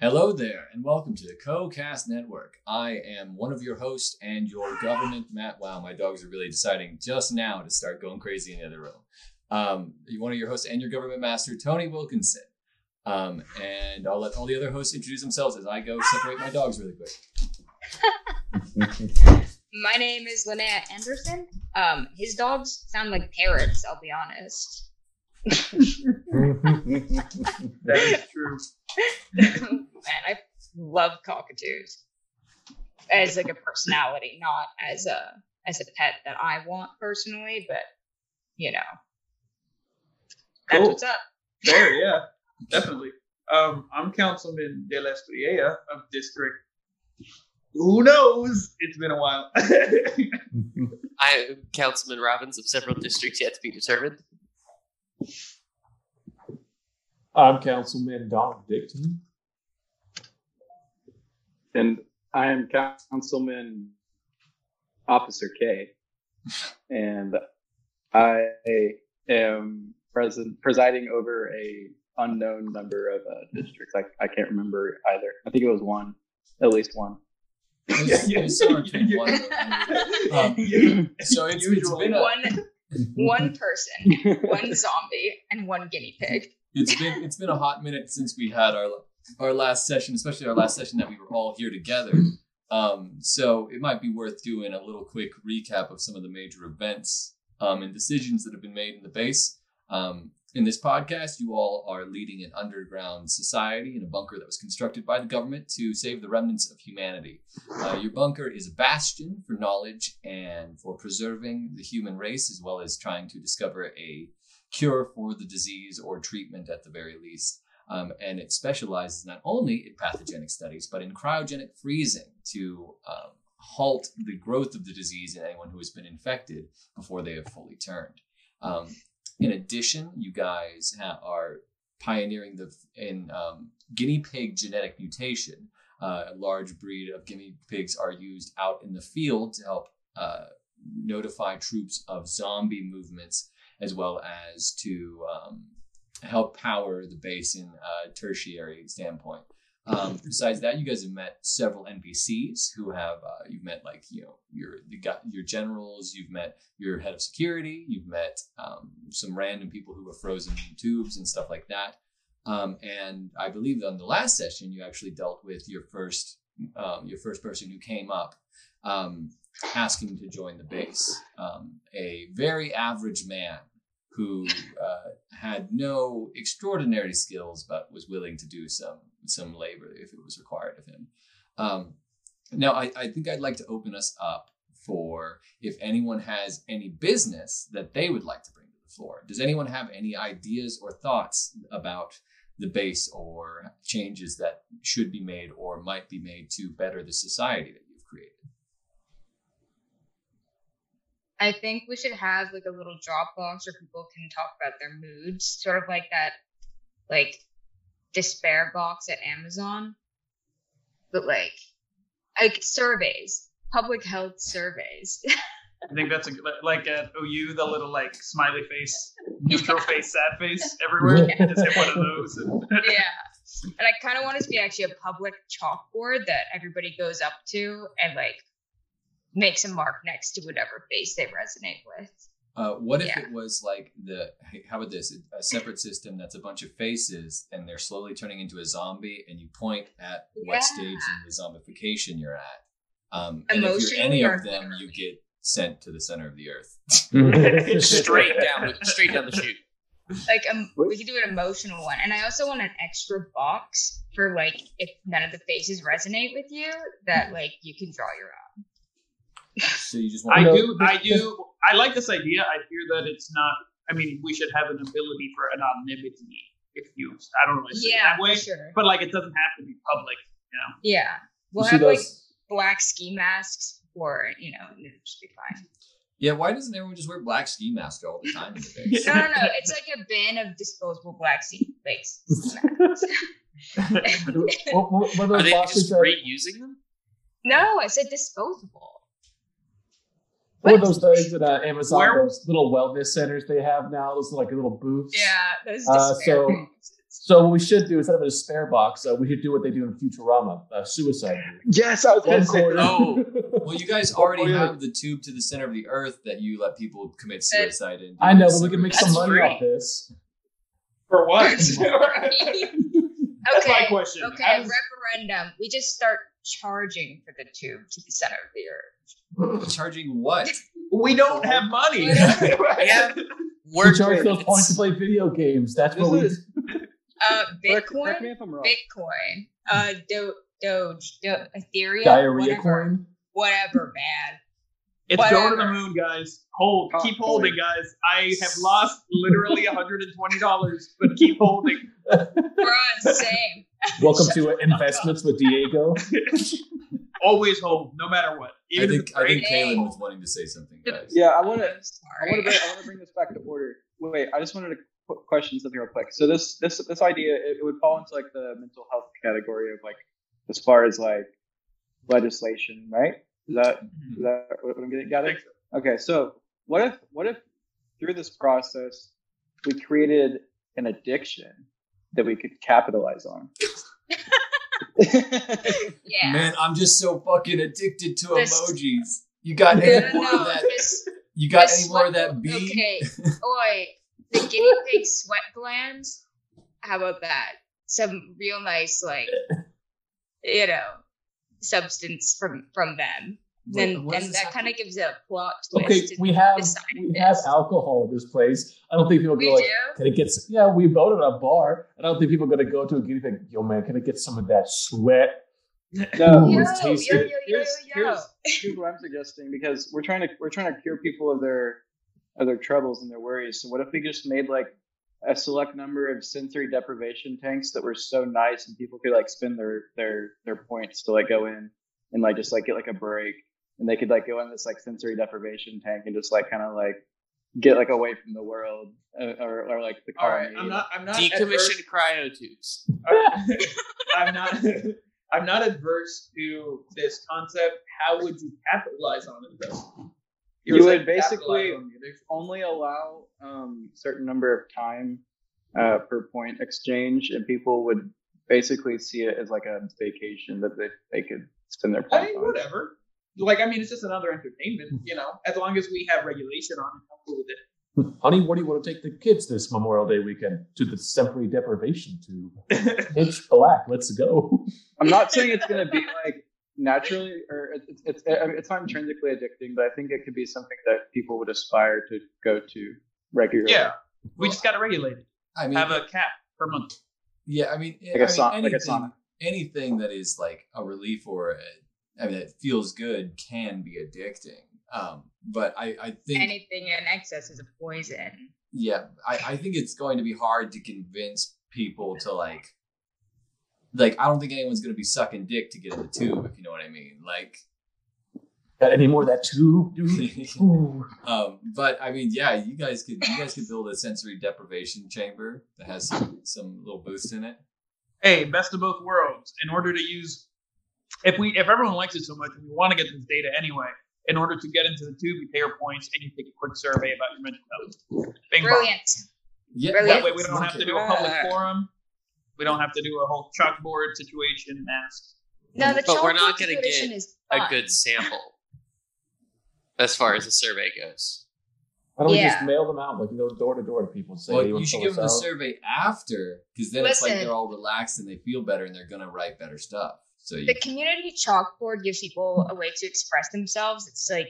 Hello there, and welcome to the Co-Cast Network. I am one of your hosts and your government Matt. Wow, my dogs are really deciding just now to start going crazy in the other room. Um, one of your hosts and your government master, Tony Wilkinson. Um, and I'll let all the other hosts introduce themselves as I go separate my dogs really quick. My name is Linnea Anderson. Um, his dogs sound like parrots, I'll be honest. That is true. Man, I love cockatoos as like a personality, not as a as a pet that I want personally, but you know. That's Cool. what's up. Fair, yeah, definitely. Um, I'm Councilman De La Estrella of District. Who knows? It's been a while. I am Councilman Robbins of several districts yet to be determined. I'm Councilman Don Dickton. And I am Councilman Officer K. And I am present, presiding over a unknown number of uh, districts. I, I can't remember either. I think it was one, at least one. It was- it was somewhere between one and- Um, So it's, it's Usually been a, One one person, one zombie, and one guinea pig. it's been it's been a hot minute since we had our our last session, especially our last session that we were all here together. Um, so it might be worth doing a little quick recap of some of the major events um, and decisions that have been made in the base. Um, in this podcast, you all are leading an underground society in a bunker that was constructed by the government to save the remnants of humanity. Uh, your bunker is a bastion for knowledge and for preserving the human race, as well as trying to discover a cure for the disease or treatment at the very least. Um, and it specializes not only in pathogenic studies, but in cryogenic freezing to um, halt the growth of the disease in anyone who has been infected before they have fully turned. Um, in addition, you guys ha- are pioneering the in um, guinea pig genetic mutation. Uh, a large breed of guinea pigs are used out in the field to help uh, notify troops of zombie movements as well as to um, help power the base in a tertiary standpoint. Um, besides that, you guys have met several NPCs who have uh, you've met like you know your you your generals, you've met your head of security, you've met um, some random people who were frozen in tubes and stuff like that. Um, and I believe on the last session you actually dealt with your first um, your first person who came up um, asking to join the base, um, a very average man who uh, had no extraordinary skills but was willing to do some some labor if it was required of him. Um, now, I, I think I'd like to open us up for if anyone has any business that they would like to bring to the floor. Does anyone have any ideas or thoughts about the base or changes that should be made or might be made to better the society that you've created? I think we should have like a little Dropbox where people can talk about their moods, sort of like that, like despair box at Amazon, but like like surveys, public health surveys. I think that's a, like at OU, the little like smiley face, neutral face, sad face everywhere. Yeah. Just hit one of those. And yeah, and I kind of want it to be actually a public chalkboard that everybody goes up to and like makes a mark next to whatever face they resonate with. Uh, what if Yeah. it was like the how about this a separate system that's a bunch of faces and they're slowly turning into a zombie and you point at what Yeah. stage in the zombification you're at um, and if you're any of them you get sent to the center of the earth straight down, straight down the chute. Like um, we could do an emotional one, and I also want an extra box for like if none of the faces resonate with you, that like you can draw your own. So you just I want do, I do, I like this idea. I fear that it's not. I mean, we should have an ability for anonymity if used. I don't really Yeah, that way, for sure. but like it doesn't have to be public. You know. Yeah, we'll You have like black ski masks, or you know, it should be fine. yeah why doesn't everyone just wear black ski masks all the time in the base No, no, no. It's like a bin of disposable black ski like masks. what, what, what are Are they just reusing them? no, I said disposable. What are What? those things at uh, Amazon? Where- Those little wellness centers they have now. Those are like little booths. Yeah, those Uh, so- boxes. So what we should do instead of a spare box, uh, we should do what they do in Futurama, uh, suicide. Yes, I was gonna say. corner. Oh. Well, you guys already or you're- have the tube to the center of the earth that you let people commit suicide in. I know, but we can make some money free. off this. For what? That's my okay. question. Okay, How does- referendum. We just start charging for the tube to the center of the earth. Charging what? we don't have money. Yeah. We Work charge those points to play video games. That's This what we. is- Uh, Bitcoin, correct me if I'm wrong. Bitcoin, uh, Do- Doge, Do- Ethereum, Diarrhea whatever, coin. whatever, man. It's going to the moon, guys. Hold, Cock keep coin. holding, guys. I have lost literally $120, but keep holding. Bruh, same. Welcome to uh, investments with Diego. Always home, no matter what. I Even if think it's I think. Kaylin was wanting to say something, guys. Yeah, I want to. I'm I sorry. want to bring, I want to bring this back to order. Wait, I just wanted to qu- question something real quick. So this this this idea it, it would fall into like the mental health category of like as far as like legislation, right? Is that is that what I'm getting? Got it? Okay, so what if what if through this process we created an addiction that we could capitalize on? yeah. Man, I'm just so fucking addicted to This- emojis. You got any no, more no, of that? this- You got any more of that B? Okay. Oi, the guinea pig sweat glands. How about that? Some real nice, like, you know, substance from from them. Then, What- what then does this that kind of gives a plot twist. Okay, to we have we this. have alcohol in this place. I don't think people We go like, do? "Can I get?" s- Yeah, we voted a bar. I don't think people are gonna go to a guinea pig. Yo, man, can I get some of that sweat? No, Ooh, Yo, it's tasty. yo, yo, yo, here's, yo, yo. here's, here's what I'm suggesting because we're trying to we're trying to cure people of their of their troubles and their worries. So what if we just made like a select number of sensory deprivation tanks that were so nice and people could like spend their their their points to like go in and like just like get like a break and they could like go in this like sensory deprivation tank and just like kind of like get like away from the world uh, or, or like the All right, colony. I'm not. I'm not. adverse- Decommissioned cryotubes. I'm not. I'm not adverse to this concept. How would you capitalize on it though? You would saying basically- capitalize on the addiction. only allow um, certain number of time uh, per point exchange, and people would basically see it as like a vacation that they, they could spend their I mean, on. whatever. Like, I mean, it's just another entertainment, you know. As long as we have regulation on it, I'm cool with it. Honey, where do you want to take the kids this Memorial Day weekend? To the sensory deprivation tube. Pitch black. Let's go. I'm not saying it's going to be like naturally or it's it's, it's I mean, it's not intrinsically addicting, but I think it could be something that people would aspire to go to regularly. yeah, we just got to regulate it. I mean, Have a cap per month. yeah, I mean, Like a I mean, sa- like a anything, sauna. anything that is like a relief or a, I mean, that feels good can be addicting. Um, but I, I think Anything in excess is a poison. yeah I, I think it's going to be hard to convince people to like like i don't think anyone's going to be sucking dick to get in the tube if you know what i mean like Got any more of that tube, um but i mean yeah you guys could you guys could build a sensory deprivation chamber that has some some little boost in it Hey, best of both worlds. In order to use, if we if everyone likes it so much, and we want to get this data anyway. In order to get into the tube, you pay your points and you take a quick survey about your mental health. Bing bong. Brilliant. yeah Brilliant. That way, we don't have to do a public forum. We don't have to do a whole chalkboard situation. And ask. No, the But we're not gonna get A good sample. As far as the survey goes. Why don't we just mail them out, like you go door to door to people? Say, well hey, you should fill give them the survey after because then it's like they're all relaxed and they feel better and they're going to write better stuff so the community chalkboard gives people a way to express themselves. It's like,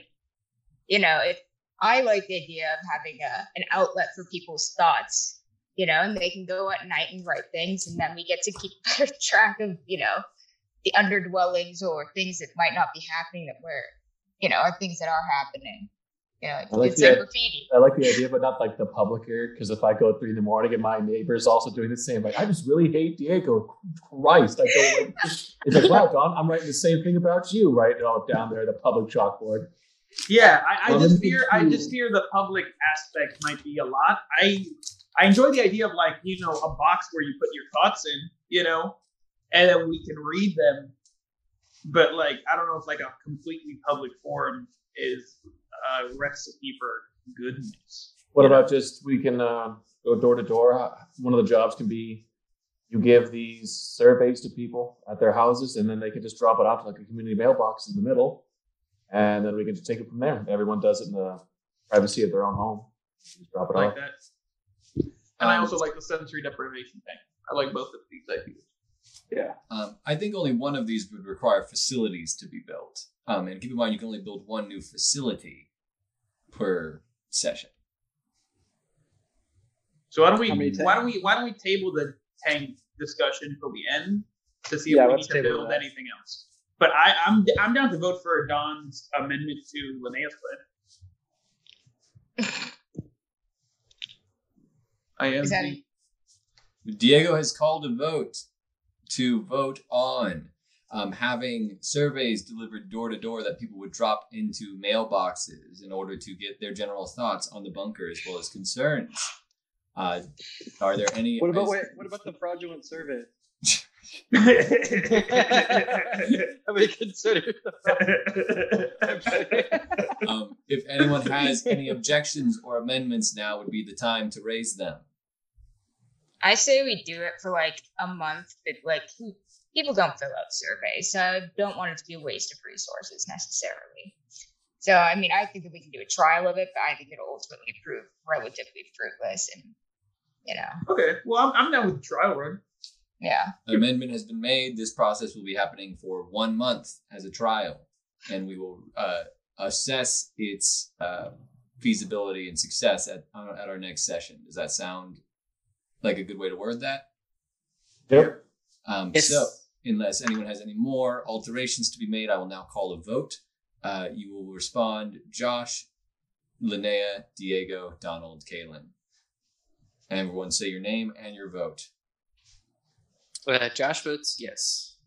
you know, if I like the idea of having a an outlet for people's thoughts, you know, and they can go at night and write things, and then we get to keep better track of, you know, the underdwellings or things that might not be happening that were, you know, are things that are happening. You know, it's, I like it's the- graffiti. I like the idea, but not like the public here. Because if I go at three in the morning and my neighbor's also doing the same, like I just really hate Diego. Christ, I go like, it's like, wow, Don, I'm writing the same thing about you, right? And all down there, the public chalkboard. Yeah, I, I Well, just fear. I just fear the public aspect might be a lot. I I enjoy the idea of like you know a box where you put your thoughts in, you know, and then we can read them. But like, I don't know if like a completely public forum is a recipe for goodness. What about just we can uh, go door to door? One of the jobs can be you give these surveys to people at their houses, and then they can just drop it off to like a community mailbox in the middle, and then we can just take it from there. Everyone does it in the privacy of their own home. Just drop it I like off. that. And I Um, also like the sensory deprivation thing. I like both of these ideas. Yeah. Um, I think only one of these would require facilities to be built. Um, and keep in mind, you can only build one new facility per session. So why don't we why don't we why don't we table the tank discussion till the end to see if we need to build that. anything else. But I, I'm I'm down to vote for Don's amendment to Linnea's plan. I am. Is that the- Diego has called a vote to vote on um, having surveys delivered door to door that people would drop into mailboxes in order to get their general thoughts on the bunker as well as concerns. Uh, are there any? What about wait, what about the fraudulent survey? Have we considered um, if anyone has any objections or amendments, now would be the time to raise them. I say we do it for like a month, but like who- people don't fill out surveys, so I don't want it to be a waste of resources necessarily. So I mean, I think that we can do a trial of it, but I think it'll ultimately prove relatively fruitless, and you know, okay, well I'm, I'm down with the trial run. yeah. An amendment has been made. This process will be happening for one month as a trial, and we will uh, assess its uh, feasibility and success at uh, at our next session. Does that sound like a good way to word that? Yep. Um, Yes. So, unless anyone has any more alterations to be made, I will now call a vote. Uh, you will respond, Josh, Linnea, Diego, Donald, Kalen. Everyone say your name and your vote. Uh, Josh votes yes.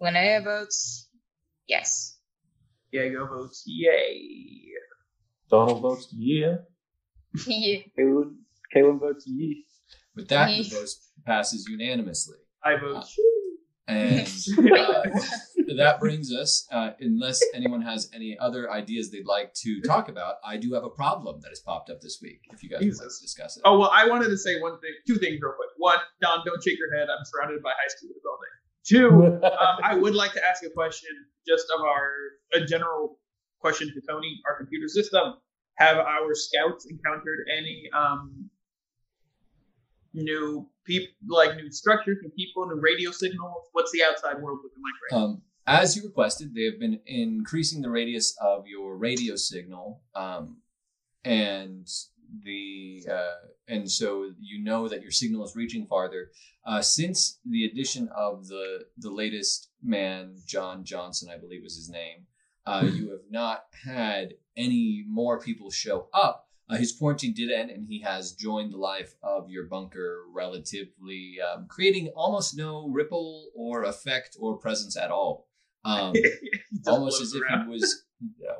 Linnea votes yes. Diego votes yay. Donald votes yeah. yeah. Caleb, Caleb votes ye. With that, the vote passes unanimously. I vote. And uh, that brings us, uh, unless anyone has any other ideas they'd like to talk about, I do have a problem that has popped up this week. If you guys would like to discuss it. Oh well, I wanted to say one thing, two things real quick. One, Don, don't shake your head. I'm surrounded by high schoolers all day. Two, um, I would like to ask a question, just of our a general question to Tony, our computer system. Have our scouts encountered any um, new people, like new structures, new people, new radio signals? What's the outside world looking like right now? Um, as you requested, they have been increasing the radius of your radio signal, um, and the uh, and so you know that your signal is reaching farther. Uh, since the addition of the the latest man, John Johnson, I believe was his name, uh, you have not had any more people show up. Uh, his quarantine did end, and he has joined the life of your bunker relatively, um, creating almost no ripple or effect or presence at all. Um, almost as if he was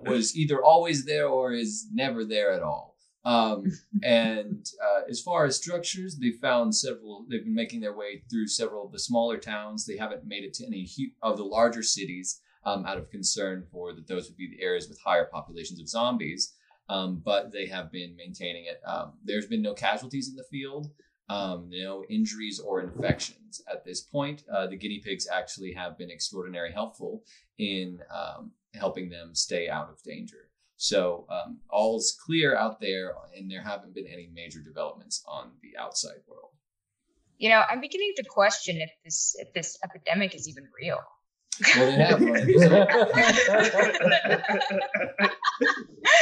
was either always there or is never there at all. Um, and uh, as far as structures, they found several. They've been making their way through several of the smaller towns. They haven't made it to any of the larger cities um, out of concern for that those would be the areas with higher populations of zombies. Um, but they have been maintaining it. Um, there's been no casualties in the field, um, no injuries or infections at this point. Uh, the guinea pigs actually have been extraordinarily helpful in um, helping them stay out of danger. So um, all's clear out there, and there haven't been any major developments on the outside world. You know, I'm beginning to question if this if this epidemic is even real. Well, they have. run into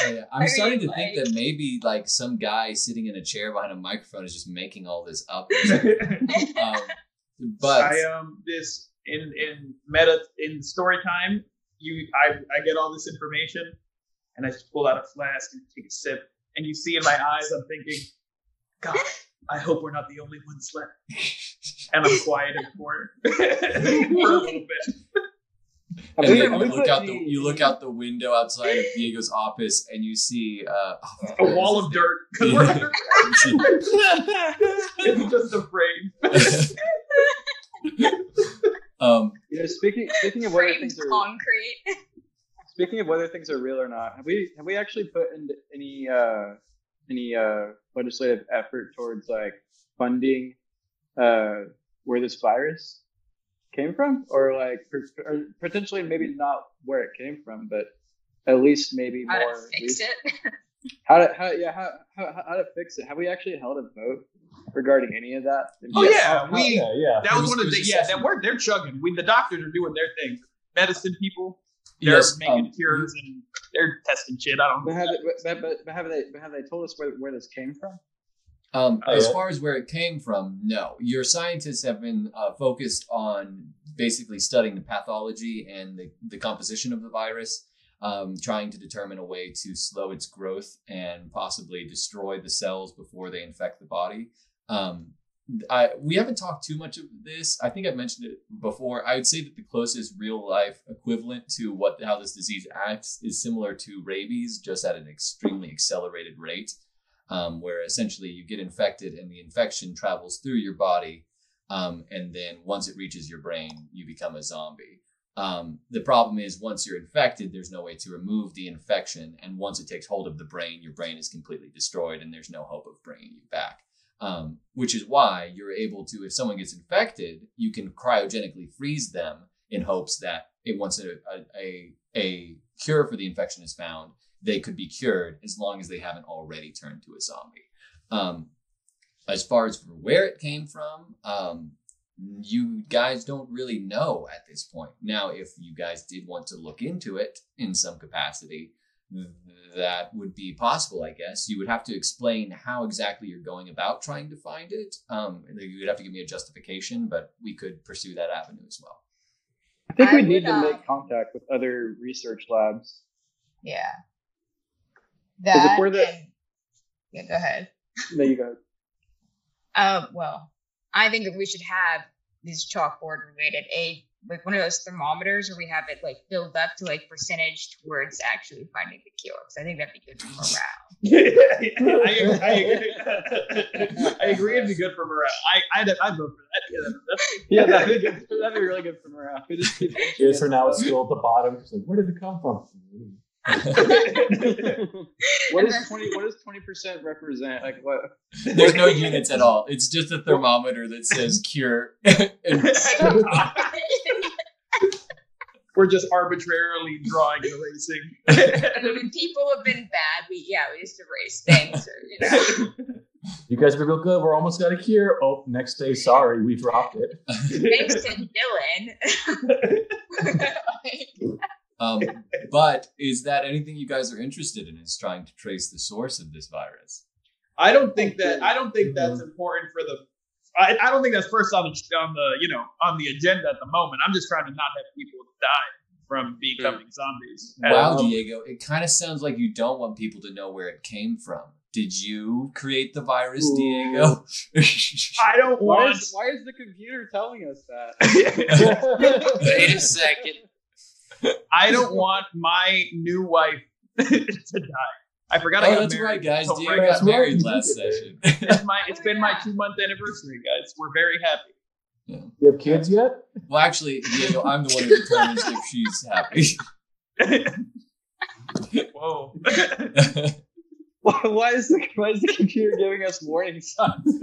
Yeah, I'm I starting to mean, think that maybe like some guy sitting in a chair behind a microphone is just making all this up. um, but I um this in in meta in story time. You I I get all this information, and I just pull out a flask and take a sip. And you see in my eyes, I'm thinking, God, I hope we're not the only ones left. And I'm quiet in the corner for a little bit. Have and then you look out the you look out the window outside of Diego's office, and you see uh, oh, A wall of dirt because we're under. Yeah. it's just a frame. um, You know, speaking speaking of whether things are concrete. speaking of whether things are real or not, have we have we actually put in any uh any uh legislative effort towards like funding uh, where this virus came from, or like per- or potentially maybe not where it came from, but at least maybe How more to fix research- it? How to how yeah how, how how to fix it? Have we actually held a vote regarding any of that? Oh yeah, Oh, we yeah, yeah. that was, was- one of the was yeah that we're they're chugging. We the doctors are doing their thing. Medicine people, they're yes, making um, cures and they're testing shit. I don't But know. have, they, but, but, but have they but have they told us where, where this came from? Um, Oh, as yeah? far as where it came from, no. Your scientists have been uh, focused on basically studying the pathology and the, the composition of the virus, um, trying to determine a way to slow its growth and possibly destroy the cells before they infect the body. Um, I, we haven't talked too much of this. I think I've mentioned it before. I would say that the closest real life equivalent to what how this disease acts is similar to rabies, just at an extremely accelerated rate um, where essentially you get infected and the infection travels through your body. Um, and then once it reaches your brain, you become a zombie. Um, the problem is once you're infected, there's no way to remove the infection. And once it takes hold of the brain, your brain is completely destroyed and there's no hope of bringing you back. Um, which is why you're able to, if someone gets infected, you can cryogenically freeze them in hopes that it, once a, a, a, cure for the infection is found, they could be cured as long as they haven't already turned to a zombie. Um, as far as where it came from, um, you guys don't really know at this point. Now, if you guys did want to look into it in some capacity, that would be possible, I guess. You would have to explain how exactly you're going about trying to find it. Um, you would have to give me a justification, but we could pursue that avenue as well. I think I we need to um, make contact with other research labs. Yeah. if That we're the- and- yeah, go ahead. There you go. Um, well, I think that we should have these chalkboard related a like one of those thermometers where we have it like filled up to like percentage towards actually finding the cure. Because I think that'd be good for morale. I, I agree. I agree. It'd be good for morale. I I'd, I'd vote for that. Yeah, that's, Yeah, that'd be good. That'd be really good for morale. We just keep- Yes, for now it's still at the bottom. It's like, where did it come from? what is twenty? What does twenty percent represent? Like what? There's no units at all. It's just a thermometer that says cure. And- We're just arbitrarily drawing and erasing. When people have been bad, we yeah, we just erase things or you know. You guys have been real good. We're almost got a cure. Oh, next day, sorry, we dropped it. Thanks to Dylan. um, but is that anything you guys are interested in? Is trying to trace the source of this virus? I don't think that. I don't think that's important for the. I, I don't think that's first on the on the you know on the agenda at the moment. I'm just trying to not have people die from becoming zombies. Wow, um, Diego, it kind of sounds like you don't want people to know where it came from. Did you create the virus, Ooh. Diego? I don't Why want. is, why is the computer telling us that? Wait a second. I don't want my new wife to die. I forgot I oh, got that's married. right, guys. so Diego got married last session. It's my it's been my two month anniversary, guys. We're very happy. You have kids yet? well, actually, Diego, I'm the one who determines if she's happy. Whoa. why, why is the why is the computer giving us warning signs?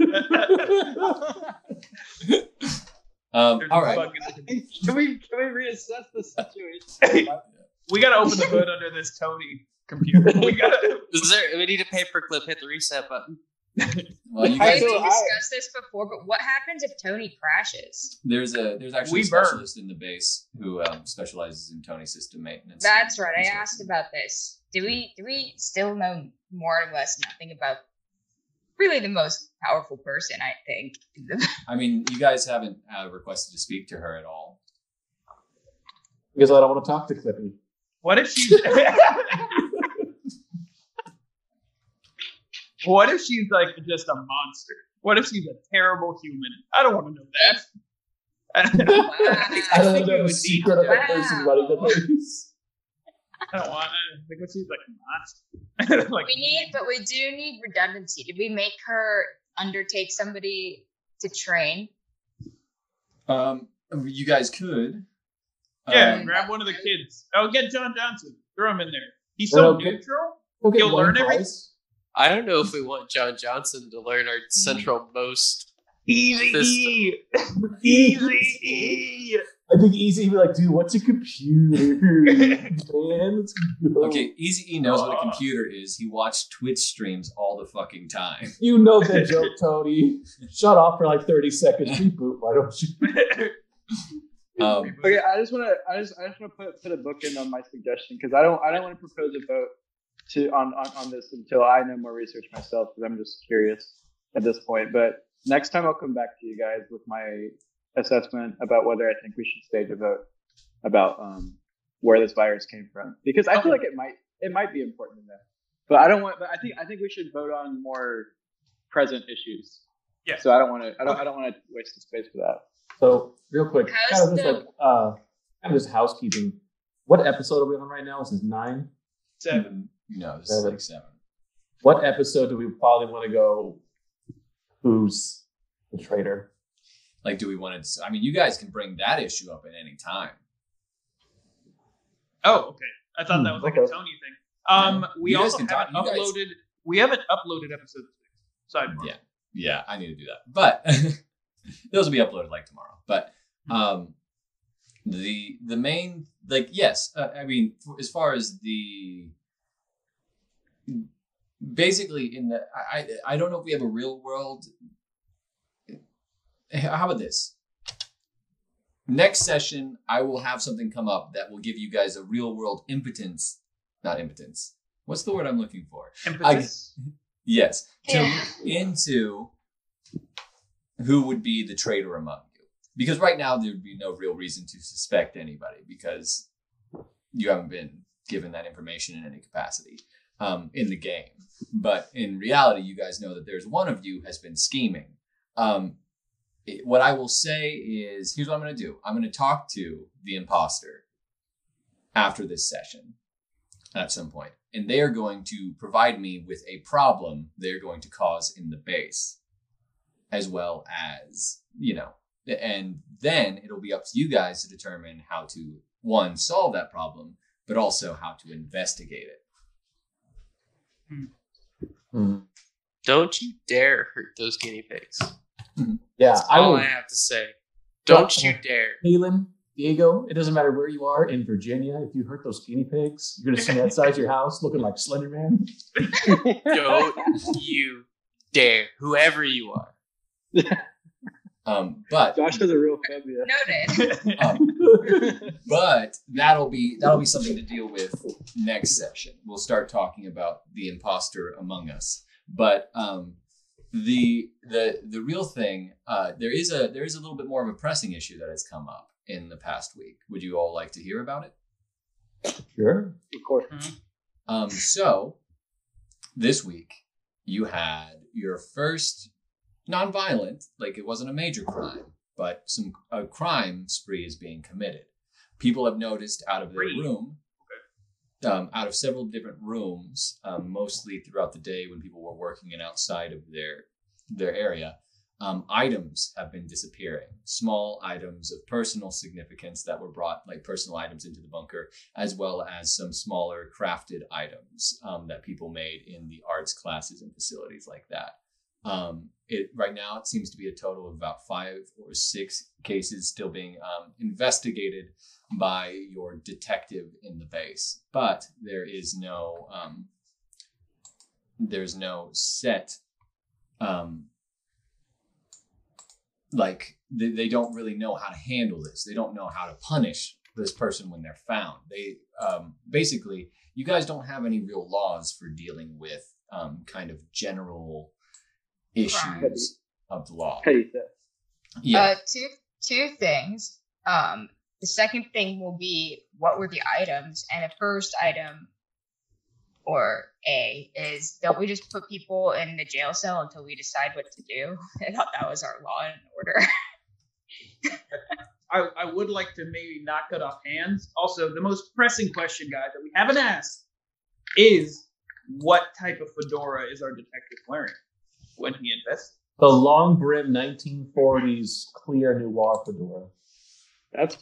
um, There's all a right. bug in the computer. can we can we reassess the situation? We gotta open the hood under this Tony computer. We gotta. Is there? We need a paperclip. Hit the reset button. Well, you I I guys, feel we I- discussed this before, but what happens if Tony crashes? there's a there's actually We a burn. specialist in the base who um, specializes in Tony system maintenance. That's right. I asked about this. Do we do we still know more or less nothing about really the most powerful person? I think. I mean, you guys haven't uh, requested to speak to her at all. Because I don't want to talk to Clippy. What if she's? what if she's like just a monster? What if she's a terrible human? I don't want to know that. Wow. I don't think know we the would need secret to of do that person running the base. I don't want. I think what she's like a monster. like we need, but we do need redundancy. Did we make her undertake somebody to train? Um, you guys could. yeah, Um, grab one of the kids. Oh, get John Johnson. Throw him in there. He's so Well, okay. neutral. We'll learn everything. Prize. I don't know if we want John Johnson to learn our central most Easy This- E. Easy E. I think Easy would be like, dude, what's a computer? Man, let's go. Okay, Easy E knows what a computer is. He watched Twitch streams all the fucking time. You know the joke, Tony. Shut off for like 30 seconds. Reboot, why don't you? Um, Okay, I just want to, I just, I just want to put put a book in on my suggestion because I don't, I don't want to propose a vote to on, on on this until I know more research myself because I'm just curious at this point. But next time I'll come back to you guys with my assessment about whether I think we should stage a vote about um where this virus came from because I feel like it might it might be important to know. But I don't want. But I think I think we should vote on more present issues. Yeah. So I don't want to. I don't. I don't want to waste the space for that. So, real quick, How's kind of just like, uh, kind of just housekeeping. What episode are we on right now? Is this is nine. Seven. No, this is Seven. like seven. What episode do we probably want to go? Who's the traitor? Like, do we want to? I mean, you guys can bring that issue up at any time. Oh, okay. I thought that was like a Okay. Tony thing. Um, No. we You guys also can haven't you guys- uploaded. We haven't uploaded episode six. Sidebar. Yeah. Yeah, I need to do that. But those will be uploaded like tomorrow. But um the the main like yes, uh, I mean for, as far as the basically in the I I I don't know if we have a real world how about this? Next session, I will have something come up that will give you guys a real world impotence, not impotence. What's the word I'm looking for? Impetus. Yes, to Yeah. look into who would be the traitor among you. Because right now there would be no real reason to suspect anybody because you haven't been given that information in any capacity um, in the game. But in reality, you guys know that there's one of you has been scheming. Um, it- what I will say is here's what I'm going to do I'm going to talk to the imposter after this session at some point, and they are going to provide me with a problem they're going to cause in the base, as well as you know, and then it'll be up to you guys to determine how to one solve that problem, but also how to investigate it. Don't you dare hurt those guinea pigs. Yeah, I All will. I have to say. Don't Don't- you dare. Phelan, Diego, it doesn't matter where you are in Virginia. If you hurt those guinea pigs, you're gonna see me outside your house looking like Slender Man. Don't you dare. Whoever you are. Um, but Josh has a real phobia. Noted. um, but that'll be that'll be something to deal with next session. We'll start talking about the imposter among us. But um, the the the real thing uh, there is a there is a little bit more of a pressing issue that has come up in the past week. Would you all like to hear about it? Sure. Of course. Um, so this week you had your first non-violent, like it wasn't a major crime, but some a crime spree is being committed. People have noticed out of their room, um, out of several different rooms, um, mostly throughout the day when people were working and outside of their their area, um, items have been disappearing. Small items of personal significance that were brought, like personal items, into the bunker as well as some smaller crafted items um, that people made in the arts classes and facilities like that. Um, it right now it seems to be a total of about five or six cases still being um, investigated by your detective in the base, but there is no um, there's no set um, like they, they don't really know how to handle this. They don't know how to punish this person when they're found. They um, basically, you guys don't have any real laws for dealing with um, kind of general issues Crimes. of the law. Petty theft. Yeah, Uh, two two things. Um, the second thing will be what were the items, and the first item, or A, is don't we just put people in the jail cell until we decide what to do? I thought that was our law and order. I, I would like to maybe not cut off hands. Also, the most pressing question, guys, that we haven't asked is what type of fedora is our detective wearing when he invests? The long brim 1940s clear noir fedora. That's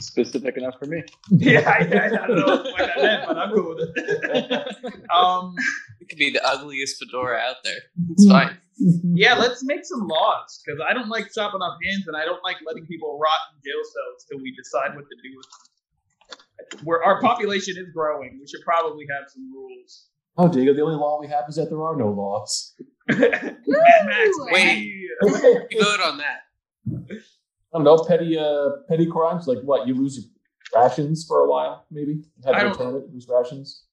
specific enough for me. yeah, I, I don't know what that meant, but I'm cool with it. um, It could be the ugliest fedora out there. It's fine. Yeah, let's make some laws because I don't like chopping off hands and I don't like letting people rot in jail cells till we decide what to do with them. Where our population is growing, we should probably have some rules. Oh, Diego, the only law we have is that there are no laws. Mad Max, Wait. baby. We vote on that. I don't know, petty uh petty crimes like what? You lose your rations for a while, maybe? Have I to don't- return it, lose rations.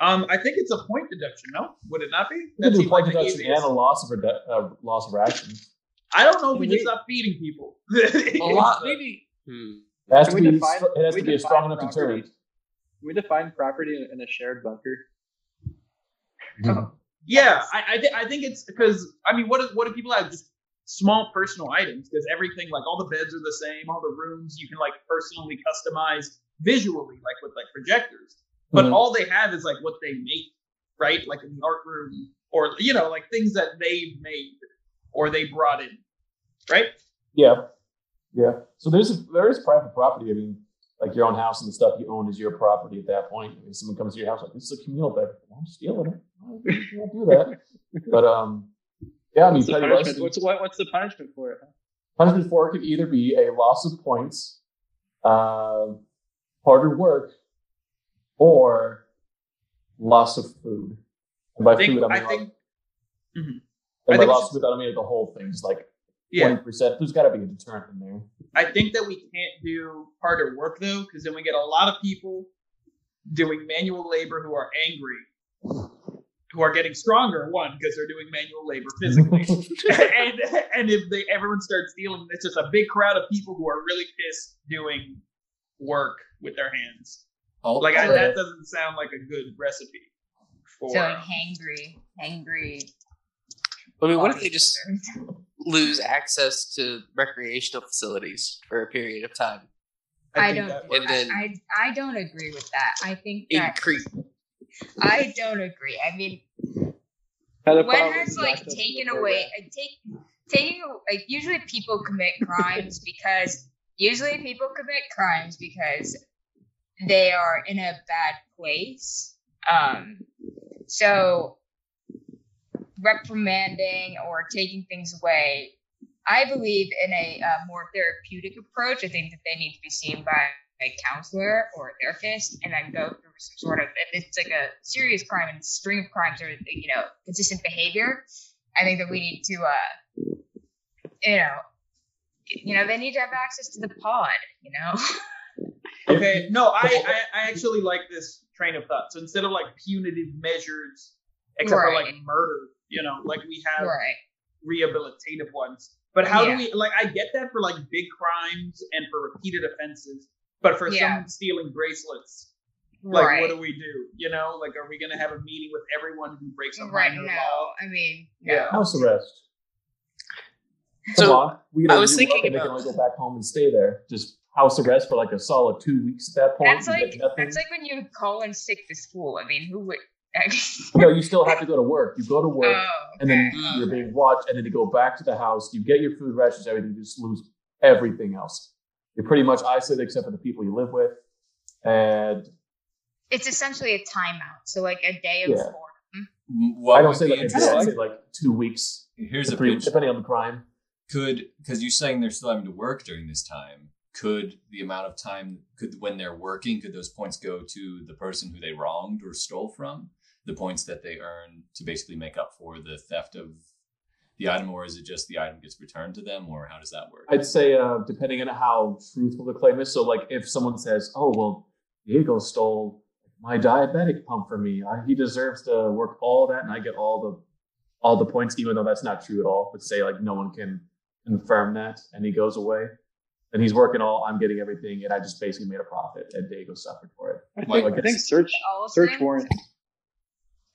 Um, I think it's a point deduction. No, would it not be? You can do seems point like deduction and a loss of rede- uh, loss of rations. I don't know if we Can can stop feeding people. A lot, maybe. Hmm. It has Can to be define- it has to be a strong enough deterrent. Can we define property in, in a shared bunker? Yeah, I I, th- I think it's because I mean, what is what do people have? Just small personal items because everything like all the beds are the same, all the rooms you can like personally customize visually, like with like projectors. But Mhm. all they have is like what they make, right? Like in the art room, or you know, like things that they've made or they brought in, right? Yeah, yeah. So there's a, there is private property. I mean, like your own house and the stuff you own is your property at that point. If someone comes to your house like this is a communal bed, well, I'm stealing it. Well, You can't do that. But um, yeah. I mean, What's the punishment? What's, what, what's the punishment for it? punishment for it could either be a loss of points, uh, harder work, or loss of food. And by I think food, I I mean, think like, Mhm. and I by think loss of food, I don't mean like the whole thing. Just like yeah. twenty percent. There's got to be a deterrent in there. I think that we can't do harder work though, because then we get a lot of people doing manual labor who are angry, who are getting stronger. One, because they're doing manual labor physically, and and if they everyone starts stealing, it's just a big crowd of people who are really pissed doing work with their hands. All, Like I, that doesn't sound like a good recipe for. So like hangry, hangry. I mean, what if they just lose access to recreational facilities for a period of time? I think don't. And then- I, I don't agree with that. I think that Increase. I don't agree. I mean, Pedophile when has like taken away program. uh, take taking like usually people commit crimes because usually people commit crimes because they are in a bad place um so reprimanding or taking things away i believe in a uh, more therapeutic approach. I think that they need to be seen by a counselor or a therapist and then go through some sort of if it's like a serious crime and string of crimes or you know consistent behavior i think that we need to uh you know you know they need to have access to the pod you know? Okay, no, I, I I actually like this train of thought. So instead of like punitive measures, except for like murder, you know, like we have right rehabilitative ones. But how Yeah. do we like? I get that for like big crimes and for repeated offenses, but for Yeah. someone stealing bracelets, like right what do we do? You know, like are we gonna have a meeting with everyone who breaks a right minor no law? i mean no. Yeah. House arrest. So, on. We I was thinking work and they can only go back home and stay there. Just house arrest for like a solid two weeks at that point. that's like nothing. that's like when you call in sick to school i mean who would no, you still have to go to work. You go to work, oh, and then okay. you're being watched, and then you go back to the house. You get your food rations, everything. You just lose everything else. You're pretty much isolated except for the people you live with, and it's essentially a timeout so like a day of Yeah. boredom what I don't say be like a day, I say like two weeks, Here's a three, pitch. depending on the crime. could because you're saying they're still having to work during this time could the amount of time could when they're working could those points go to the person who they wronged or stole from the points that they earn to basically make up for the theft of the item or is it just the item gets returned to them or how does that work I'd say uh, depending on how truthful the claim is. So like if someone says, "Oh well, Diego stole my diabetic pump from me. I, he deserves to work all that, and I get all the all the points, even though that's not true at all." But say like no one can confirm that, and he goes away, and he's working all. I'm getting everything, and I just basically made a profit, and Diego suffered for it. I Like, think, I think search search warrant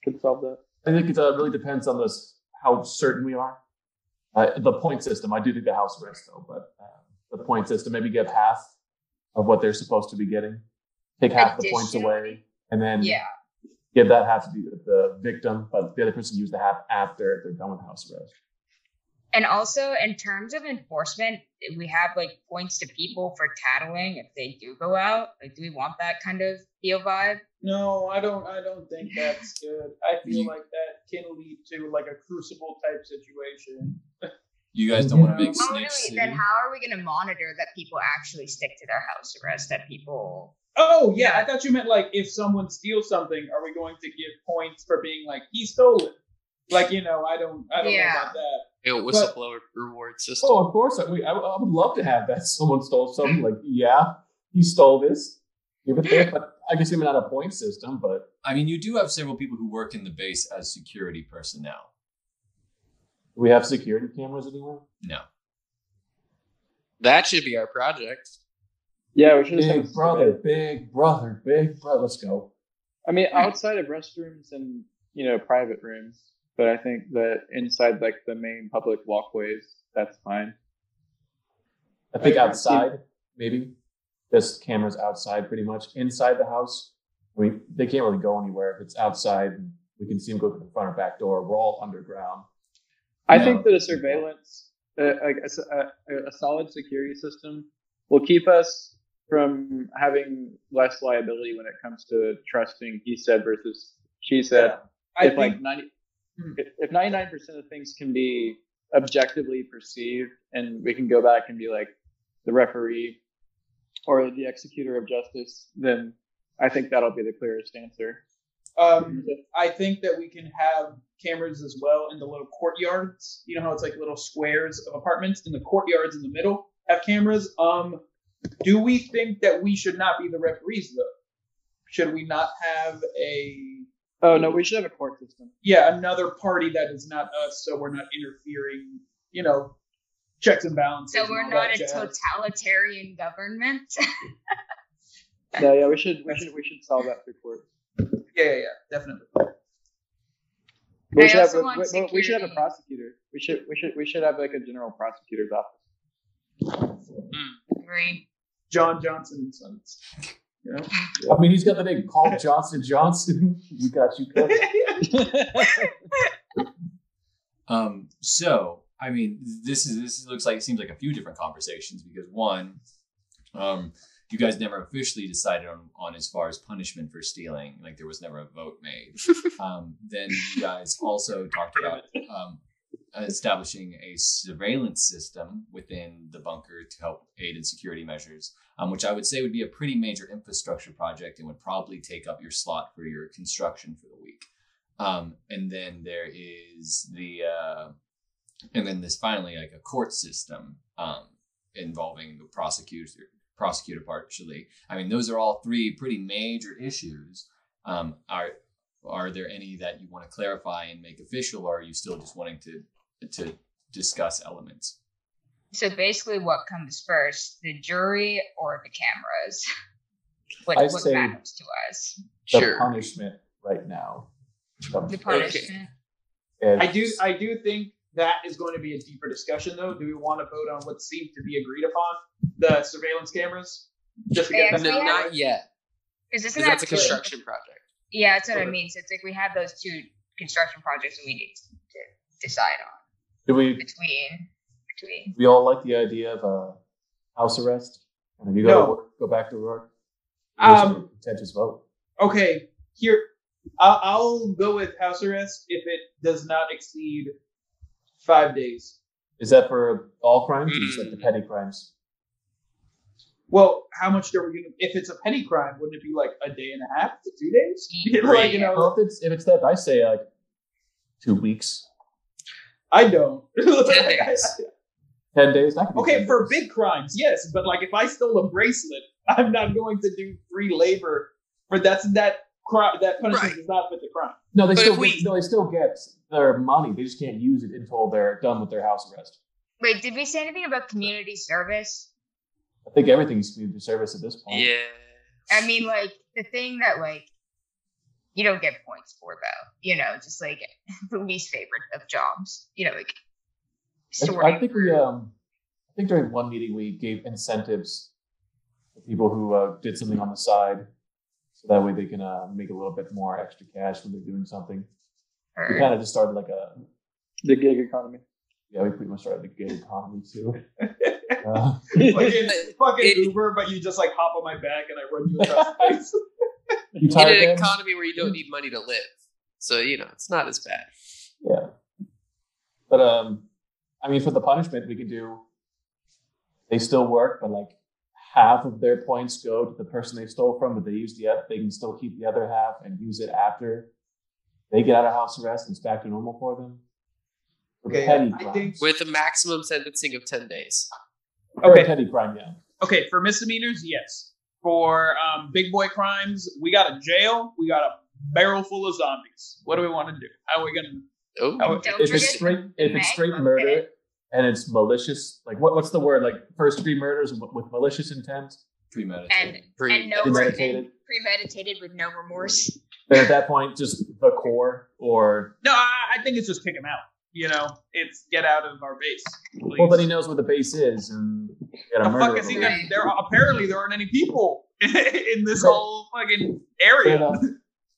could solve that. I think it uh, really depends on this how certain we are. Uh, the point system, I do think the house arrest though, but uh, the point system maybe give half of what they're supposed to be getting, take half the points away, and then yeah give that half to the, the victim, but the other person use the half after they're done with house arrest. And also, in terms of enforcement, we have like points to people for tattling if they do go out. Like, do we want that kind of feel vibe? No, I don't. I don't think that's good. I feel like that can lead to like a crucible type situation. You guys don't want to Yeah. make How Snake do we, City. then how are we going to monitor that people actually stick to their house arrest? That people Oh yeah, I thought you meant like if someone steals something, are we going to give points for being like he stole it? Like you know, I don't. I don't Yeah. know about that. A whistleblower reward system. Oh, of course. I, we, I, I would love to have that. Someone stole something. Like, yeah, he stole this. Give it there. But I guess maybe not a point system. But I mean, you do have several people who work in the base as security personnel. do we have security cameras anywhere? No. That should be our project. Yeah, we should just have Big brother, big brother, big brother. Let's go. I mean, outside of restrooms and you know private rooms, but I think that inside like the main public walkways, that's fine. I think I- I- outside, maybe. Just cameras outside, pretty much. Inside the house, we they can't really go anywhere. If it's outside, we can see them go through the front or back door. We're all underground. I No. think that a surveillance, uh, like a, s- a- a solid security system, will keep us from having less liability when it comes to trusting he said versus she said. I if think like 90 Hmm. If- if 99% of things can be objectively perceived and we can go back and be like the referee or the executor of justice then i think that'll be the clearest answer Um, I think that we can have cameras as well in the little courtyards. You know how it's like little squares of apartments in the courtyards in the middle have cameras. Um, do we think that we should not be the referees though? Should we not have a oh no um, we should have a court system yeah another party that is not us, so we're not interfering? You know, checks and balances. so we're not a jazz. totalitarian government. no yeah we should we should we should solve that through court Yeah, yeah, yeah, definitely. We I should have a- we- we- we should have a prosecutor we should we should we should have like a general prosecutor's office Agree. John Johnson and Sons. You know? I mean, he's got the name called Johnson Johnson. we got you covered. Um, so I mean, this is this looks like it seems like a few different conversations because one, um, you guys never officially decided on on as far as punishment for stealing. Like there was never a vote made. um, then you guys also talked about um, establishing a surveillance system within the bunker to help aid in security measures, um, which I would say would be a pretty major infrastructure project and would probably take up your slot for your construction for the week. Um, and then there is the, uh, and then this finally like a court system um, involving the prosecutor, prosecutor partially. I mean, those are all three pretty major issues. Um, are are there any that you want to clarify and make official, or are you still just wanting to to discuss elements? So basically, what comes first, the jury or the cameras? What, I what say- matters to us? The Sure. punishment right now. comes The punishment. And I do I do think that is going to be a deeper discussion though. Do we want to vote on what seems to be agreed upon? The surveillance cameras? Just to get so No, have- not yet. Because isn't that that's a construction project. Yeah, that's what I mean. So it's like we have those two construction projects that we need to decide on Do we between between. we all like the idea of a house arrest? And if you go No. to work, go back to work. Um, contentious vote. Okay, here I'll, I'll go with house arrest if it does not exceed five days. Is that for all crimes or just like the Mm. petty crimes? Well, how much are we gonna? If it's a petty crime, wouldn't it be like a day and a half to two days? Yeah. like you know, Well, if it's if it's that, I say like two weeks, I don't. Ten days. ten days. That could be Okay, 10 for days. big crimes, yes, but like if I stole a bracelet, I'm not going to do free labor for that's that crime. That punishment Right. does not fit the crime. No, they But still we- get, no, they still get their money. They just can't use it until they're done with their house arrest. Wait, did we say anything about community service? I think everything's community service at this point. Yeah. I mean, like the thing that like you don't get points for though. You know, just like the least favorite of jobs. You know, like I, sorting I think we um, I think during one meeting we gave incentives to people who uh, did something on the side, so that way they can uh, make a little bit more extra cash when they're doing something. We kind of just started like a the gig economy Yeah, we pretty much started the gig economy too. Uh, Fucking, fucking Uber, but you just like hop on my back and I run you across space. You In an Dan? economy where you don't need money to live, so you know it's not as bad. Yeah. But um, I mean, for the punishment, we could do. They still work, but like half of their points go to the person they stole from, but they use the oth- they can still keep the other half and use it after they get out of house arrest and it's back to normal for them. For Okay, petty I think- With a maximum sentencing of ten days. Or Okay. a petty crime, yeah. Okay, for misdemeanors, yes. For um, big boy crimes, we got a jail. We got a barrel full of zombies. What do we want to do? How are we gonna? Oh, How, Don't If it's straight, if it's straight okay. murder and it's malicious, like what, what's the word? Like first degree murders with with malicious intent. Premeditated. and Pre- and no Premeditated. premeditated with no remorse. Then at that point, just the core or no, I, I think it's just kick him out. You know, it's get out of our base. Please. well, then he knows where the base is and get a the murder. fuck is he over gonna? it. There apparently there aren't any people in this Fair- whole fucking Fair area. enough.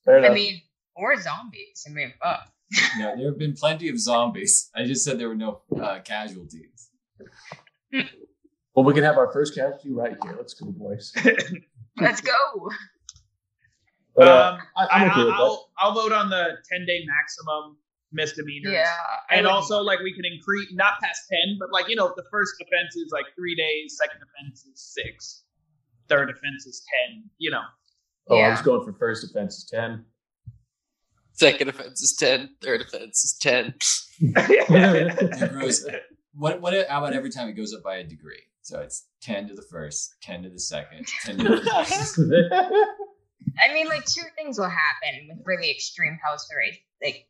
Fair enough. I mean, or zombies. I mean, fuck. No, there have been plenty of zombies. I just said there were no uh, casualties. well, we can have our first casualty right here. Let's go, boys. Let's go. But, uh, um, I, I, I'm okay with that. I'll I'll vote on the ten day maximum misdemeanors. Yeah. And would- also, like, we can increase not past ten, but like you know, the first offense is like three days, second offense is six, third offense is ten. You know, Oh, I was going for first offense is ten. second offense is ten. Third offense is ten. It grows. What? What? How about every time it goes up by a degree? So it's ten to the first, ten to the second, ten to the. I mean, like two things will happen with really extreme house arrest. Like,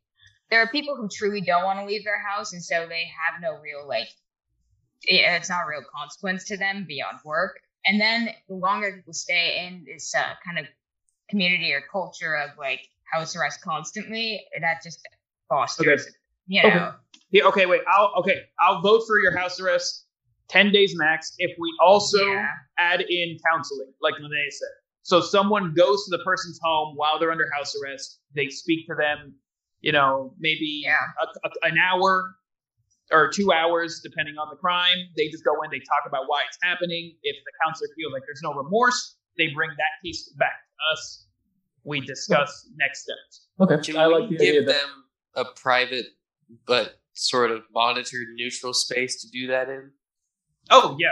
there are people who truly don't want to leave their house, and so they have no real like, it- it's not a real consequence to them beyond work. And then the longer people stay in this uh, kind of community or culture of like house arrest constantly, that just fosters, you know. Okay. Yeah, okay, wait. I'll okay. I'll vote for your house arrest, ten days max. If we also Yeah. add in counseling, like Lene said. So someone goes to the person's home while they're under house arrest. They speak to them, you know, maybe Yeah. a, a- an hour or two hours, depending on the crime. They just go in, they talk about why it's happening. If the counselor feels like there's no remorse, they bring that case back to us. We discuss next steps. okay, Can I we like the idea give that. them a private but sort of monitored neutral space to do that in, Oh yeah,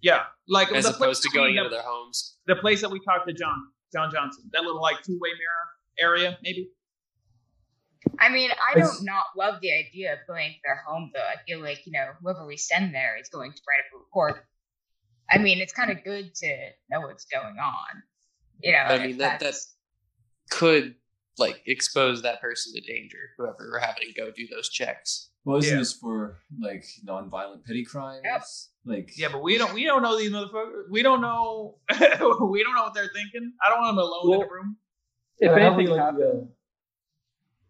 yeah. Like as the opposed to place going into their homes? the place that we talked to John John Johnson, that little like two way mirror area, maybe. I mean, I don't not love the idea of going to their home though. I feel like, you know, whoever we send there is going to write up a report. I mean, it's kind of good to know what's going on. You know, I mean, if that- that's- Could like expose that person to danger. Whoever we're having to go do those checks. Well, isn't Yeah. this for like non-violent petty crimes? Yep. Like Yeah, but we don't we don't know these motherfuckers. We don't know we don't know what they're thinking. I don't want them alone in Well- a room. If I anything like the, happened, uh,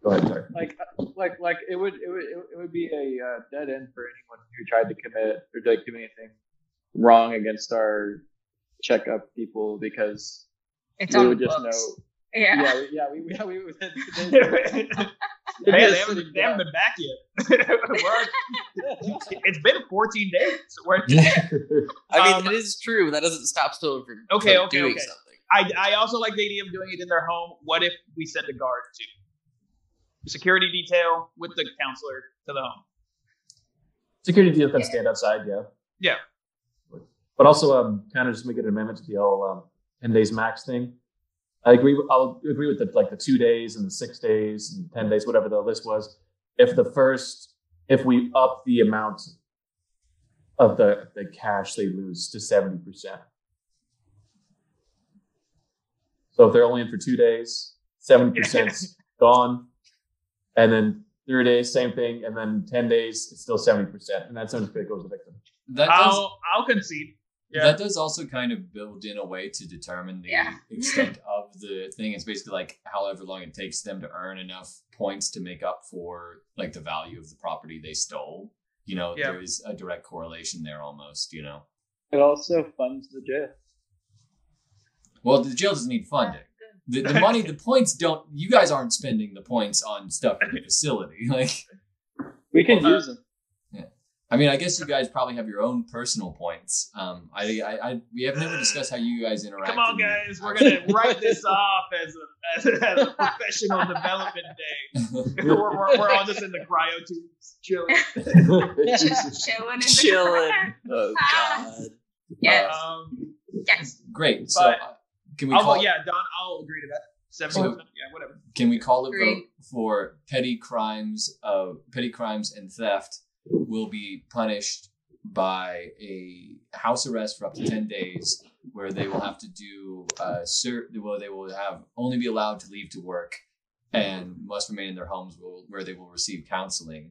Go ahead, sorry. like like like it would it would it would be a uh, dead end for anyone who tried to commit or like do anything wrong against our checkup people because it's we would the just books. know. Yeah. Yeah, we, yeah, we, yeah, we would. Hey, they, haven't, they haven't been back yet. It's been 14 days. I mean, Um, that is true. That doesn't stop someone from, Okay, from okay, doing okay. something. I, I also like the idea of doing it in their home. What if we send a guard to security detail with the counselor to the home? Security detail can stand outside, yeah. Yeah. But also, um, kind of just make an amendment to the whole um, ten days max thing. I agree. With, I'll agree with the like the two days and the six days and ten days, whatever the list was. If the first, if we up the amount of the the cash they lose to seventy percent. So if they're only in for two days, seventy percent gone, and then three days, same thing, and then ten days, it's still seventy percent, and that seventy percent goes to the victim. that does I'll I'll concede. Yeah. that does also kind of build in a way to determine the Yeah. extent of the thing. It's basically like however long it takes them to earn enough points to make up for like the value of the property they stole. You know, Yeah. there is a direct correlation there almost, you know. It also funds the jail. Well, the jail doesn't need funding. The, the money, the points don't. You guys aren't spending the points on stuff in the facility. Like, We can Well, uh, use them. I mean, I guess you guys probably have your own personal points. Um, I, I, I we have never discussed how you guys interact. Come on, guys. We're gonna write this off as a as a, as a professional development day. we're, we're, we're all just in the cryo tubes chilling. Just chilling in the Chilling. corner. Oh Ah. god. Yes. Um, yes. Great. So, uh, can we I'll, call? yeah, Don, I'll agree to that. Seventy percent. Yeah, whatever. Can we call it vote for petty crimes of petty crimes and theft will be punished by a house arrest for up to ten days, where they will have to do uh, cer- well, they will have only be allowed to leave to work and must remain in their homes will, where they will receive counseling.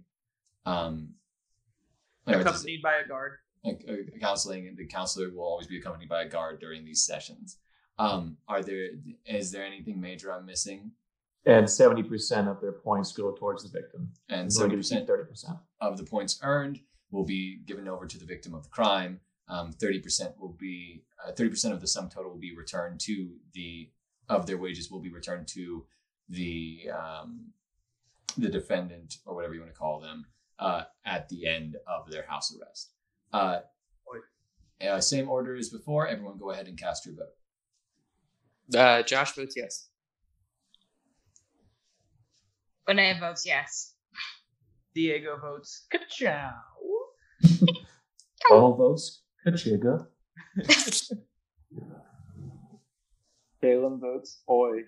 Um, or does it- Accompanied by a guard. like, uh, counseling, and the counselor will always be accompanied by a guard during these sessions. Um, are there is there anything major I'm missing? and seventy percent of their points go towards the victim. And seventy percent thirty percent. of the points earned will be given over to the victim of the crime. Um, Thirty percent will be uh, thirty percent of the sum total will be returned to the of their wages will be returned to the um, the defendant or whatever you want to call them uh, at the end of their house arrest. Uh, uh, same order as before. Everyone, go ahead and cast your vote. Uh, Josh votes yes. Bonet votes yes. Diego votes. Ka-chow. Total votes. Kachiga. Kalen votes oi.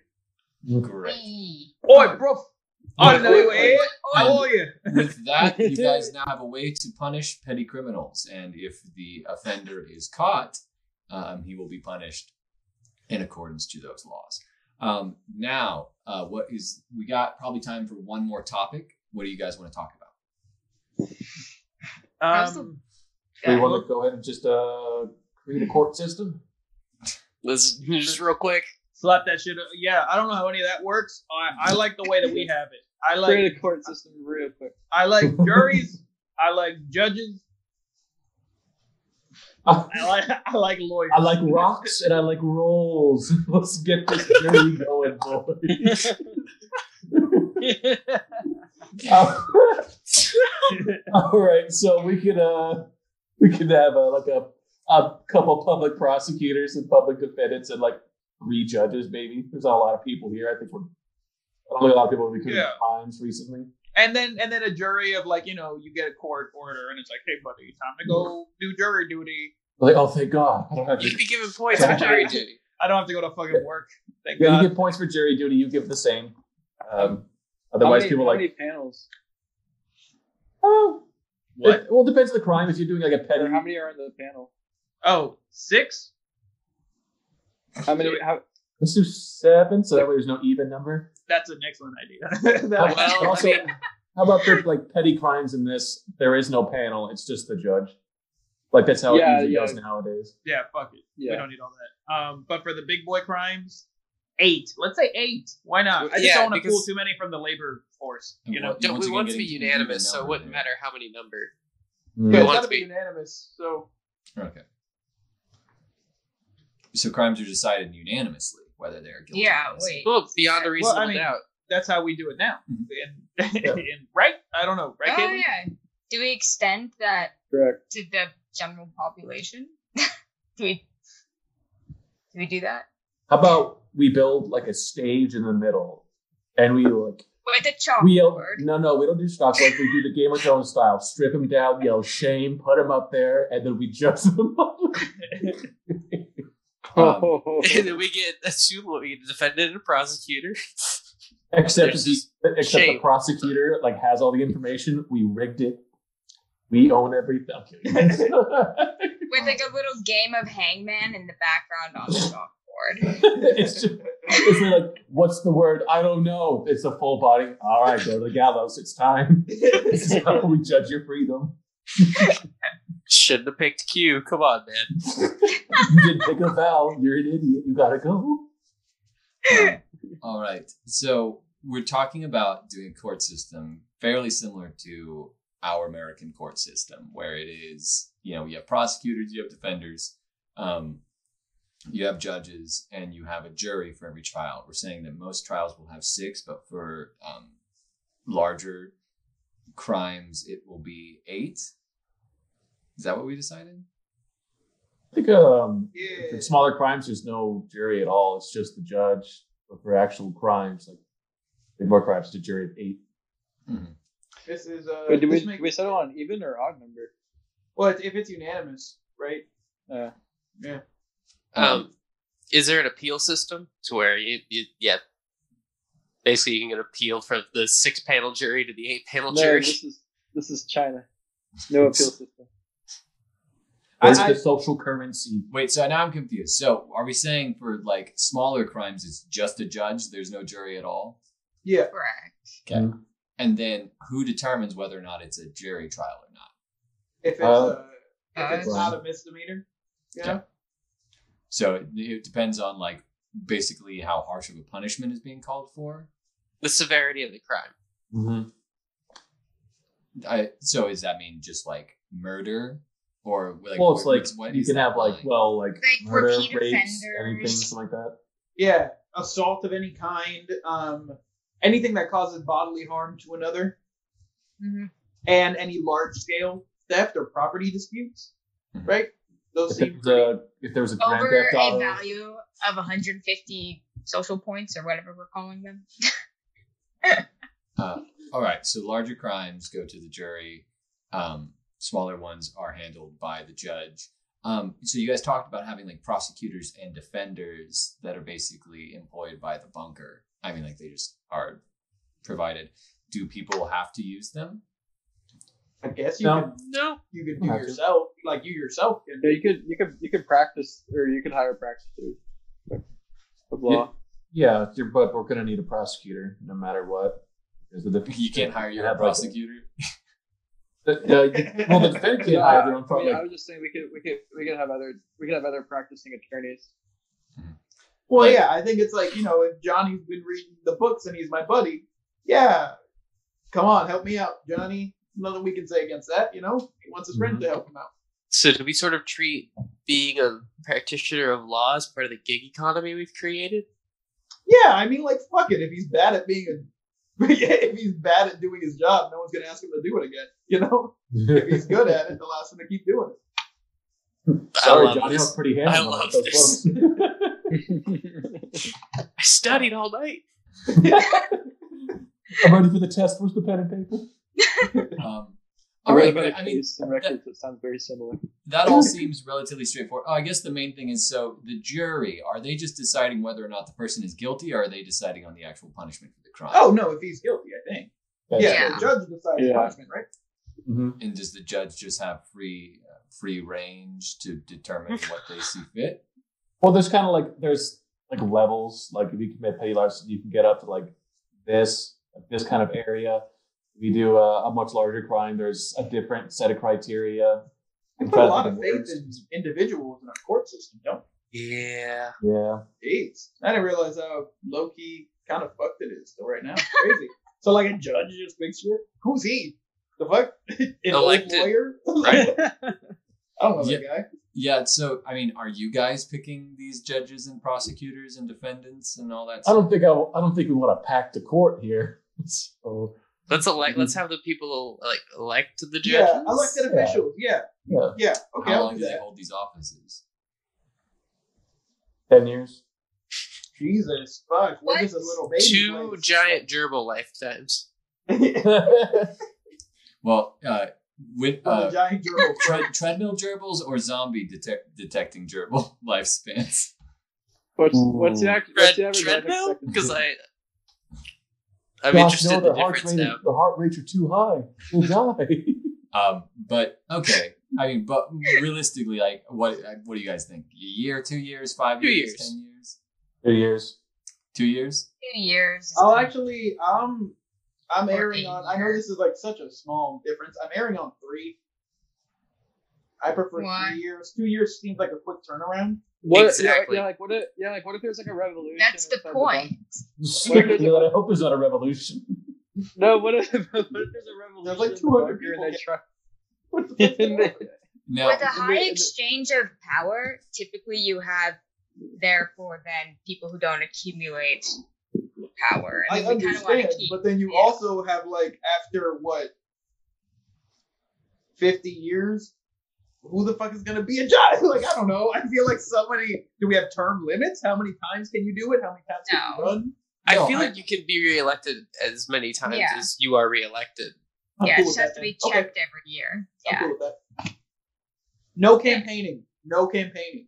Great. Wee. Oi, bro. I know you ate. How Um, are you? With that, you guys now have a way to punish petty criminals, and if the offender is caught, um, he will be punished in accordance to those laws. Um, now, uh, what is we got? Probably time for one more topic. What do you guys want to talk about? Um, we Yeah. want to go ahead and just uh, create a court system? Let's just real quick. slap that shit. Up. Yeah, I don't know how any of that works. I, I like the way that we have it. I Create like a court system real quick. I like juries. I like judges. I I like I like lawyers. I like rocks and I like rolls. Let's get this journey going, boys. Uh, All right, so we could uh we could have uh, like a a couple public prosecutors and public defendants and like three judges, maybe. There's not a lot of people here. I think we're I don't think a lot of people have been committing Yeah. crimes recently. And then and then a jury of like you know you get a court order and it's like hey buddy time to go do jury duty. Like, oh thank God. I don't have You'd to be given points for jury duty. I don't have to go to fucking work. Thank Yeah, God. you get points for jury duty, you give the same. Um, How otherwise many, people how like many panels? oh what? It, well, it depends on the crime. If you're doing like a petty, how many are on the panel? Oh, six? How many? How, let's do seven, so that way there's no even number. That's an excellent idea. That- Well, I also, mean- how about for like petty crimes in this? There is no panel; it's just the judge. Like that's how Yeah, it usually yeah. goes nowadays. yeah, fuck it. We don't need all that. Um, but for the big boy crimes, eight. Let's say eight. Why not? I just Yeah, don't want to pull too many from the labor force. You know, Don't, we want to be getting to an unanimous, so it wouldn't matter how many number. Mm. but it's want got to to be be- unanimous. So Okay. So crimes are decided unanimously whether they are guilty. Yeah, or wait. Well, beyond a reasonable I mean- doubt. that's how we do it now. And, Yeah. and- right? I don't know. Right? Oh yeah. Do we extend that Correct. to the general population? do we? Do we do that How about we build like a stage in the middle, and we like with a we yell, chalkboard? no no we don't do stock like we do the Game of Thrones style. Strip him down, yell shame, put him up there, and then we judge them. Um, and then we get a two we get a defendant and a prosecutor. except the just except the prosecutor like has all the information. We rigged it. We own everything. I'm. With like a little game of hangman in the background on the chalkboard. it's just it's like what's the word? I don't know. It's a full body. All right, go to the gallows. It's time. this is how we judge your freedom. Shouldn't have picked Q. Come on, man. You didn't pick a vowel. You're an idiot. You gotta go. Um, all right. So we're talking about doing a court system fairly similar to our American court system, where it is, you know, you have prosecutors, you have defenders, um, you have judges, and you have a jury for every trial. We're saying that most trials will have six, but for um, larger crimes, it will be eight. Is that what we decided? I think um, Yeah. for smaller crimes, there's no jury at all. It's just the judge. But for actual crimes, like big more crimes, the jury of eight. This is uh. Wait, do we this do we settle on even or odd number? Well, if it's unanimous, right? Uh, Yeah. Um, is there an appeal system to where you, you yeah, basically you can get appeal from the six panel jury to the eight panel no, jury? this is this is China. No appeal system. Where's I- the social currency? Wait, so now I'm confused. So are we saying for like smaller crimes, it's just a judge? There's no jury at all? Yeah. Correct. Okay. Mhm. And then who determines whether or not it's a jury trial or not? If it's Uh, uh, if it's uh, not a misdemeanor. Yeah. Okay. So it, it depends on like basically how harsh of a punishment is being called for. The severity of the crime. Mm-hmm. I, so does that mean just like murder or like well, it's what- like what you can have like line? well, like, Like murder, repeat rapes, anything, something like that. Yeah. Assault of any kind. Um, anything that causes bodily harm to another, hmm and any large scale theft or property disputes. Mhm. Right. Those If, seem it a, if there was a Grand Over Theft a value of 150 social points or whatever we're calling them. Uh, all right, so larger crimes go to the jury. Um, smaller ones are handled by the judge. Um, so you guys talked about having like prosecutors and defenders that are basically employed by the bunker. I mean, like they just are provided. Do people have to use them? I guess you No. could No. you could Don't do have to. yourself like you yourself can. Yeah, you could you could you could practice or you could hire practitioners of law. Yeah, but we're gonna need a prosecutor no matter what. Because the def- You can't hire your own like, prosecutor. the- well, the defendant can't Yeah, hire their I, own I pro- I was just saying we could we could we could have other we could have other practicing attorneys. Well, Like- yeah, I think it's like you know, if Johnny's been reading the books and he's my buddy, yeah, come on, help me out, Johnny. Nothing we can say against that, you know. He wants his friend mm-hmm. to help him out. So do we sort of treat being a practitioner of law as part of the gig economy we've created? Yeah, I mean, like, fuck it. If he's bad at being a, if he's bad at doing his job, no one's gonna ask him to do it again. You know, if he's good at it, they'll ask him to keep doing it. Sorry, I love Johnny, I this. was pretty I love those this. I studied all night. I'm ready for the test. Where's the pen and paper? Um, I read right, about but, a I mean, case in records that sounds very similar. that all seems relatively straightforward. Oh, I guess the main thing is so the jury are they just deciding whether or not the person is guilty, or are they deciding on the actual punishment for the crime? Oh no, if he's guilty, I think. Yeah, Yeah. the judge decides Yeah. punishment, right? hmm And does the judge just have free uh, free range to determine what they see fit? Well, there's kind of like there's like levels. Like if you commit petty larceny, you can get up to like this like this kind of area. If you do a, a much larger crime, there's a different set of criteria. We put a lot of of faith in individuals in our court system, don't Yeah. Yeah. we? Jeez. I didn't realize how low key kind of fucked it is still right now. It's crazy. so like a judge just makes sure who's he? The fuck? An Elected. lawyer? Right. I don't know Yeah. that guy. Yeah. So I mean, are you guys picking these judges and prosecutors and defendants and all that? I stuff? don't think I, I don't think we want to pack the court here. So Let's elect. Let's Mm-hmm. have the people like elect the judges. Yeah, elected officials. Yeah, yeah, yeah. Okay, How I'll long do do they that. hold these offices? ten years. Jesus, fuck. We're What? just a little baby. Two place. giant gerbil lifetimes. Well, uh, with Well, the uh, giant gerbil. tre- treadmill gerbils or zombie detect- detecting gerbil lifespans? What's what's the, act, what's Tread, the average life treadmill? expectancy? Because I, I'm Gosh, interested no, in the heart difference rate, now. their heart rates are too high. They'll die. Um, but okay, I mean, but realistically, like, what what do you guys think? A year, two years, five Two years, years. ten years, Two years. two years? Two years. I'll actually, um, I'm Or erring eight on. I know this is like such a small difference. I'm erring on three. I prefer Why? three years. Two years seems like a quick turnaround. What, Exactly. Yeah, yeah, like what? If, yeah, like what if there's like a revolution? That's the inside point. What if Yeah, I hope there's not a revolution. No, what if, what if there's a revolution? There's like 200 people and they get- try. What the fuck's and going on? they- Now, With a high the- in the- exchange of power, typically you have therefore then people who don't accumulate power. I And we kind of want understand, keep. but then you yeah. also have like after what, fifty years, who the fuck is gonna be a judge? Like I don't know. I feel like somebody. Do we have term limits? How many times can you do it? How many times can you No. run? I feel I- like you can be reelected as many times Yeah. as you are reelected. I'm yeah, cool it just has that to then. be Okay. checked every year. I'm Yeah. cool with that. No campaigning. No campaigning.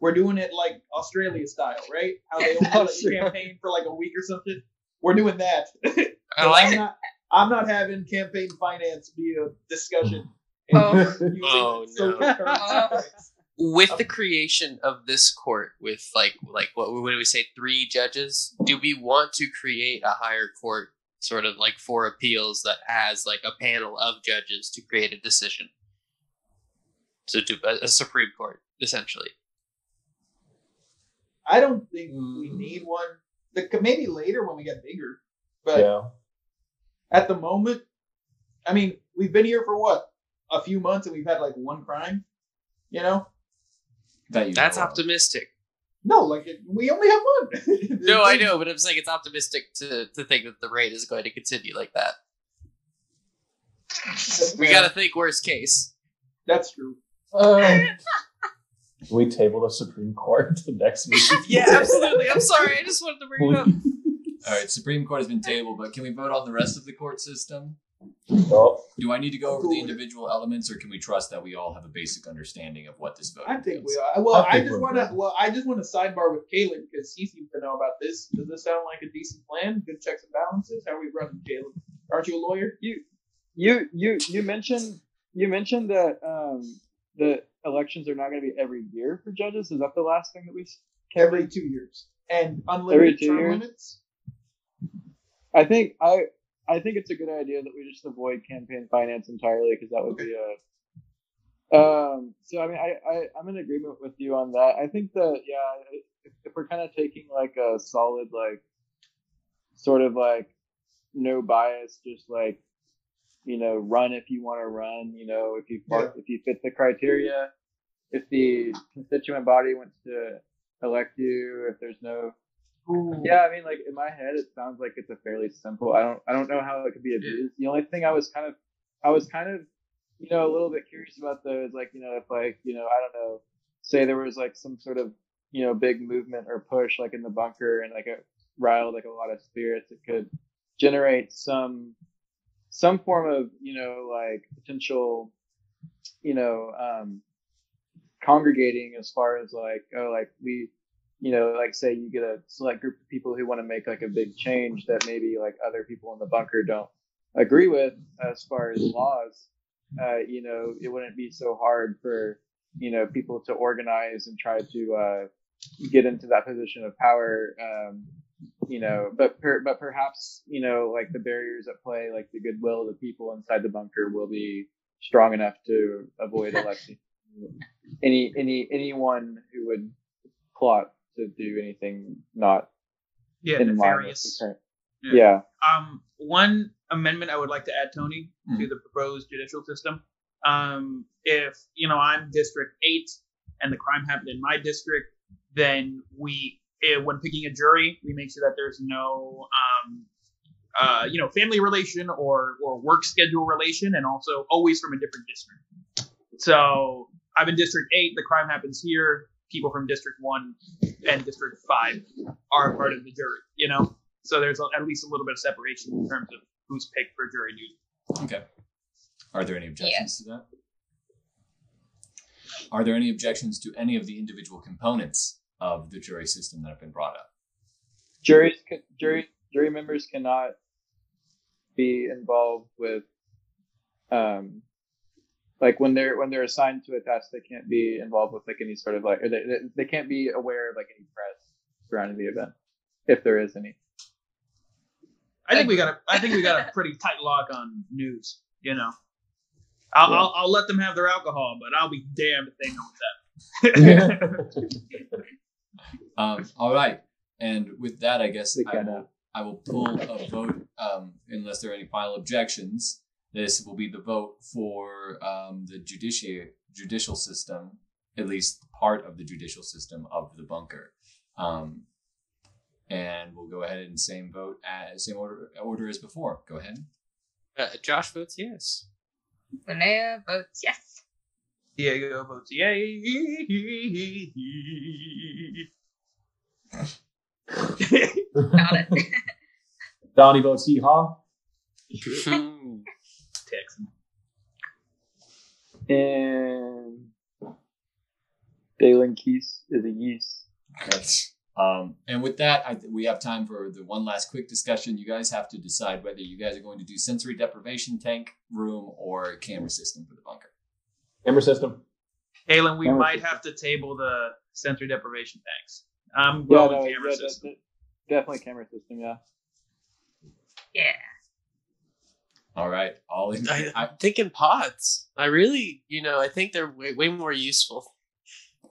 We're doing it like Australia style, right? How they only let you campaign for like a week or something. We're doing that. I like am it. Not, I'm not having campaign finance be a discussion. Oh. Oh, no. With the creation of this court, with like like what what do we say, three judges? Do we want to create a higher court, sort of like for appeals that has like a panel of judges to create a decision? So do a, a Supreme Court essentially. I don't think we Mm. need one. The maybe later when we get bigger, but yeah. at the moment, I mean, we've been here for what a few months and we've had like one crime. You know, That you That's know optimistic. no, like it, we only have one. No, I know, but I'm saying it's optimistic to to think that the rate is going to continue like that. We got to think worst case. That's true. Um, we table the Supreme Court to next meeting? Yeah, absolutely. I'm sorry. I just wanted to bring it up. All right, Supreme Court has been tabled, but can we vote on the rest of the court system? Oh, Do I need to go over the individual elements, or can we trust that we all have a basic understanding of what this vote is? I think we are. Well, I I, just want to. Well, I just want to sidebar with Caleb because he seems to know about this. Does this sound like a decent plan? Good checks and balances. How are we running, Caleb? Aren't you a lawyer? You you you you mentioned you mentioned that um, the elections are not going to be every year for judges. Is that the last thing that we? s- Every two years and unlimited two term years? limits. I think I I think it's a good idea that we just avoid campaign finance entirely because that would be a. Um. So I mean, I, I I'm in agreement with you on that. I think that yeah, if, if we're kind of taking like a solid like, sort of like, no bias, just like, you know, run if you want to run. You know, if you Yeah. if you fit the criteria, if the constituent body wants to elect you, if there's no yeah, I mean, like in my head, it sounds like it's a fairly simple. I don't, I don't know how it could be abused. The only thing I was kind of, I was kind of, you know, a little bit curious about though is like, you know, if like, you know, I don't know, say there was like some sort of, you know, big movement or push like in the bunker and like it riled like a lot of spirits, it could generate some, some form of, you know, like potential, you know, um, congregating as far as like, oh, like we, you know, like say you get a select group of people who want to make like a big change that maybe like other people in the bunker don't agree with as far as laws, uh, you know, it wouldn't be so hard for, you know, people to organize and try to uh, get into that position of power. Um, you know, but per, but perhaps you know, like the barriers at play, like the goodwill of the people inside the bunker, will be strong enough to avoid electing any any anyone who would plot to do anything not Yeah, in line with the nefarious. Yeah. Yeah. Um, one amendment I would like to add, Tony, to Mhm. the proposed judicial system. Um, if you know I'm District Eight and the crime happened in my district, then we, eh, when picking a jury, we make sure that there's no, um, uh, you know, family relation or or work schedule relation, and also always from a different district. So I'm in District Eight. The crime happens here. People from District One and District Five are part of the jury. You know. So there's a- at least a little bit of separation in terms of who's picked for jury duty. Okay. Are there any objections to that? Are there any objections to any of the individual components of the jury system that have been brought up? Juries, jury, jury members cannot be involved with, um, like when they're when they're assigned to a task, they can't be involved with like any sort of like, or they they- they can't be aware of like any press surrounding the event, if there is any. I think we got a I think we got a pretty tight lock on news. You know, I'll, Yeah. I'll, I'll let them have their alcohol, but I'll be damned if they know that. Um, all right. And with that, I guess I will, I will pull a vote, um, unless there are any final objections. This will be the vote for um, the judici- judicial system, at least part of the judicial system of the bunker. Um, and we'll go ahead and same vote as same order, order as before. Go ahead. Uh, Josh votes yes. Linnea votes yes. Diego votes yay. Got it. Donnie votes yeehaw. Texan. And Dalen Keys is a yeast. Yes. Um, and with that, I, we have time for the one last quick discussion. You guys have to decide whether you guys are going to do sensory deprivation tank room or camera system for the bunker. Camera system. Halen, we Camera might system. have to table the sensory deprivation tanks. I'm Yeah, going no, camera yeah, system. de- definitely camera system. Yeah. Yeah. All right, all in. I, I, I'm thinking pods. I really, you know, I think they're way, way more useful.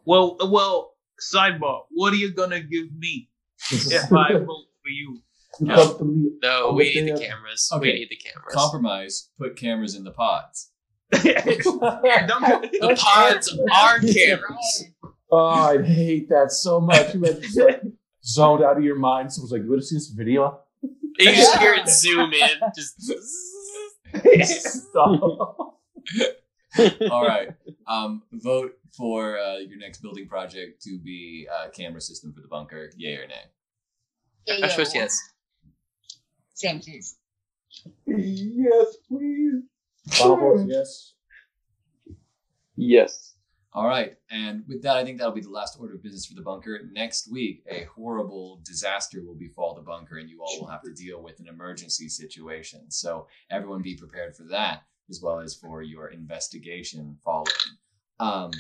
Well, well. Sidebar. What are you gonna give me if I vote for you? Up to me. No, Oh, we need the cameras. Okay. We need the cameras. compromise. Put cameras in the pods. The pods are cameras. Oh, I hate that so much. You had like zoned out of your mind. Someone's like, "You want to see this video?" You just hear it zoom in. Just Stop. All right. Um, vote for uh, your next building project to be uh, camera system for the bunker. Yay or nay? Yeah, I suppose yes. Same please. yes, please. Final votes, yes. Yes. All right. And with that, I think that'll be the last order of business for the bunker. Next week, a horrible disaster will befall the bunker, and you all will have to deal with an emergency situation. So everyone be prepared for that, as well as for your investigation following. Um,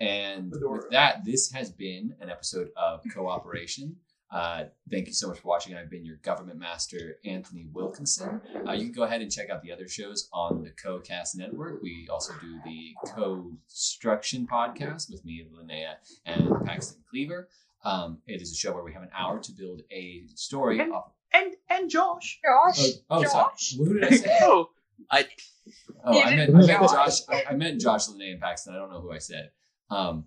and with that, this has been an episode of Cooperation. Uh, thank you so much for watching. I've been your government master, Anthony Wilkinson. Uh, you can go ahead and check out the other shows on the CoCast network. We also do the Co-Struction podcast with me, Linnea, and Paxton Cleaver. Um, it is a show where we have an hour to build a story. And- Off, and and Josh. oh, Josh. oh, sorry. Josh. Who did I say? Oh, I Oh, I meant, I meant Josh. Josh. I, I meant Josh, Linnea, and Paxton. I don't know who I said. Um,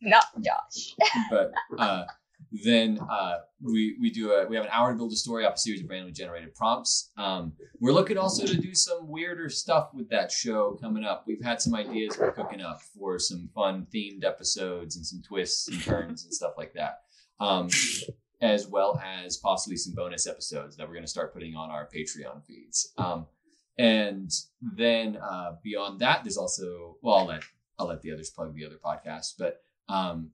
Not Josh. but uh, then uh, we we do a we have an hour to build a story off a series of randomly generated prompts. Um, we're looking also to do some weirder stuff with that show coming up. We've had some ideas we're cooking up for some fun themed episodes and some twists and turns and stuff like that. Um, as well as possibly some bonus episodes that we're going to start putting on our Patreon feeds. Um, and then uh, beyond that, there's also well, I'll let I'll let the others plug the other podcasts, but um,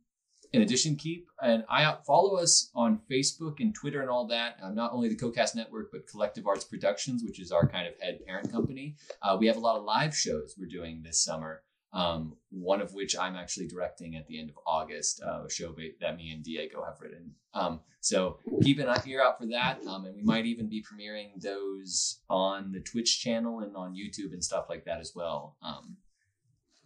in addition, keep an eye out. Follow us on Facebook and Twitter and all that. Uh, not only the CoCast Network, but Collective Arts Productions, which is our kind of head parent company. Uh, we have a lot of live shows we're doing this summer. Um, one of which I'm actually directing at the end of August, uh, a show that me and Diego have written. Um, so keep an ear out for that, um, and we might even be premiering those on the Twitch channel and on YouTube and stuff like that as well. Um,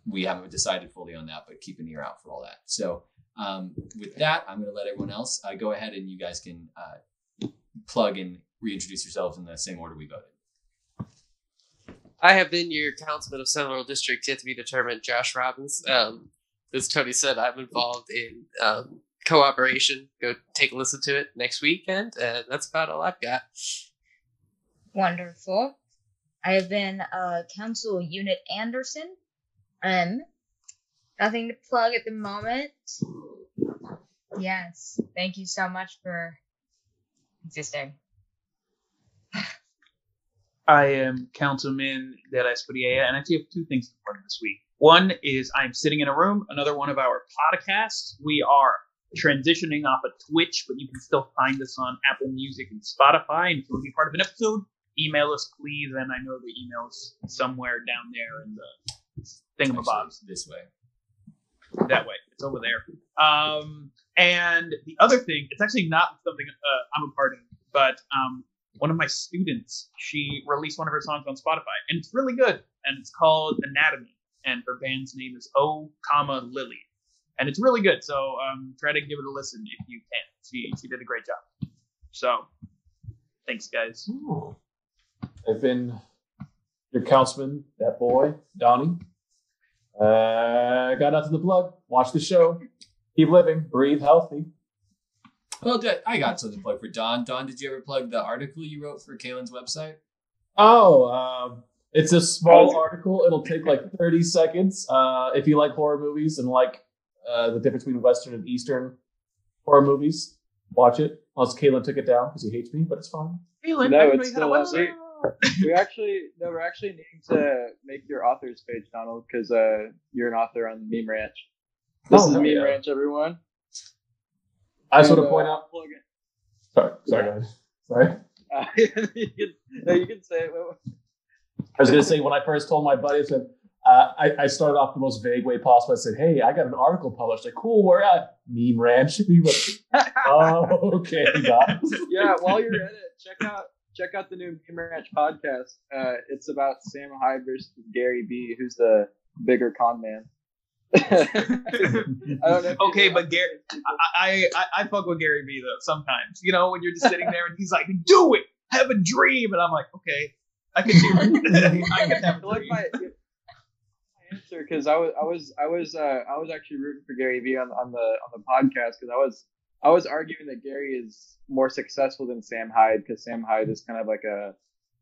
we haven't decided fully on that, but keep an ear out for all that. So um, with that, I'm going to let everyone else uh, go ahead and you guys can uh, plug and reintroduce yourselves in the same order we voted. I have been your councilman of Central District, yet to be determined, Josh Robbins. Um, as Tony said, I'm involved in um, cooperation. Go take a listen to it next weekend, and that's about all I've got. Wonderful. I have been uh, Council Unit Anderson. Um, nothing to plug at the moment. Yes, thank you so much for existing. I am Councilman De La Espriella, and I actually have two things to plug this week. One is I'm sitting in a room, another one of our podcasts. We are transitioning off of Twitch, but you can still find us on Apple Music and Spotify. And if you want to be part of an episode, email us, please. And I know the email's somewhere down there in the thingamabobs Actually, this way. That way. It's over there. Um, and the other thing, it's actually not something uh, I'm a part of, but um, one of my students, she released one of her songs on Spotify, and it's really good. And it's called Anatomy, and her band's name is O, comma Lily, and it's really good. So um, try to give it a listen if you can. She she did a great job. So thanks, guys. I've been your councilman, that boy, Donnie. Uh, got nothing to the plug. Watch the show. Keep living. Breathe healthy. Well, I got something to plug for Don. Don, did you ever plug the article you wrote for Kaylin's website? Oh, uh, It's a small article. It'll take like 30 seconds. Uh, if you like horror movies and like uh, the difference between Western and Eastern horror movies, watch it. Unless Caitlin took it down because he hates me, but it's fine. Phelan, No, everybody it's had a still website. We actually no, we're actually needing to make your authors page, Donald, because uh, you're an author on Meme Ranch. This Oh, is Meme yeah. Ranch, everyone. I just And, want to point uh, out. plug it. Sorry, sorry, go ahead. Sorry. Uh, you can, no, you can say it. I was gonna say when I first told my buddies I said uh, I, I started off the most vague way possible. I said, "Hey, I got an article published." Like, cool, where at? Meme Ranch. Was oh, okay, got it. yeah, while you're at it, check out check out the new Ranch podcast. Uh, it's about Sam Hyde versus Gary Vee, who's the bigger con man. I don't know. Okay, but Gary, I, I I fuck with Gary Vee though sometimes. You know, when you're just sitting there and he's like, "Do it, have a dream," and I'm like, "Okay, I can do it. I can have I a dream." my, answer because I was I was I was uh, I was actually rooting for Gary Vee on on the on the podcast because I was I was arguing that Gary is more successful than Sam Hyde because Sam Hyde is kind of like a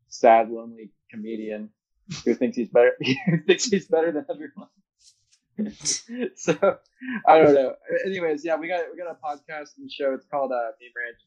sad, lonely comedian who thinks he's better who thinks he's better than everyone. so I don't know. Anyways, yeah, we got we got a podcast and show. It's called uh, Meme Ranch.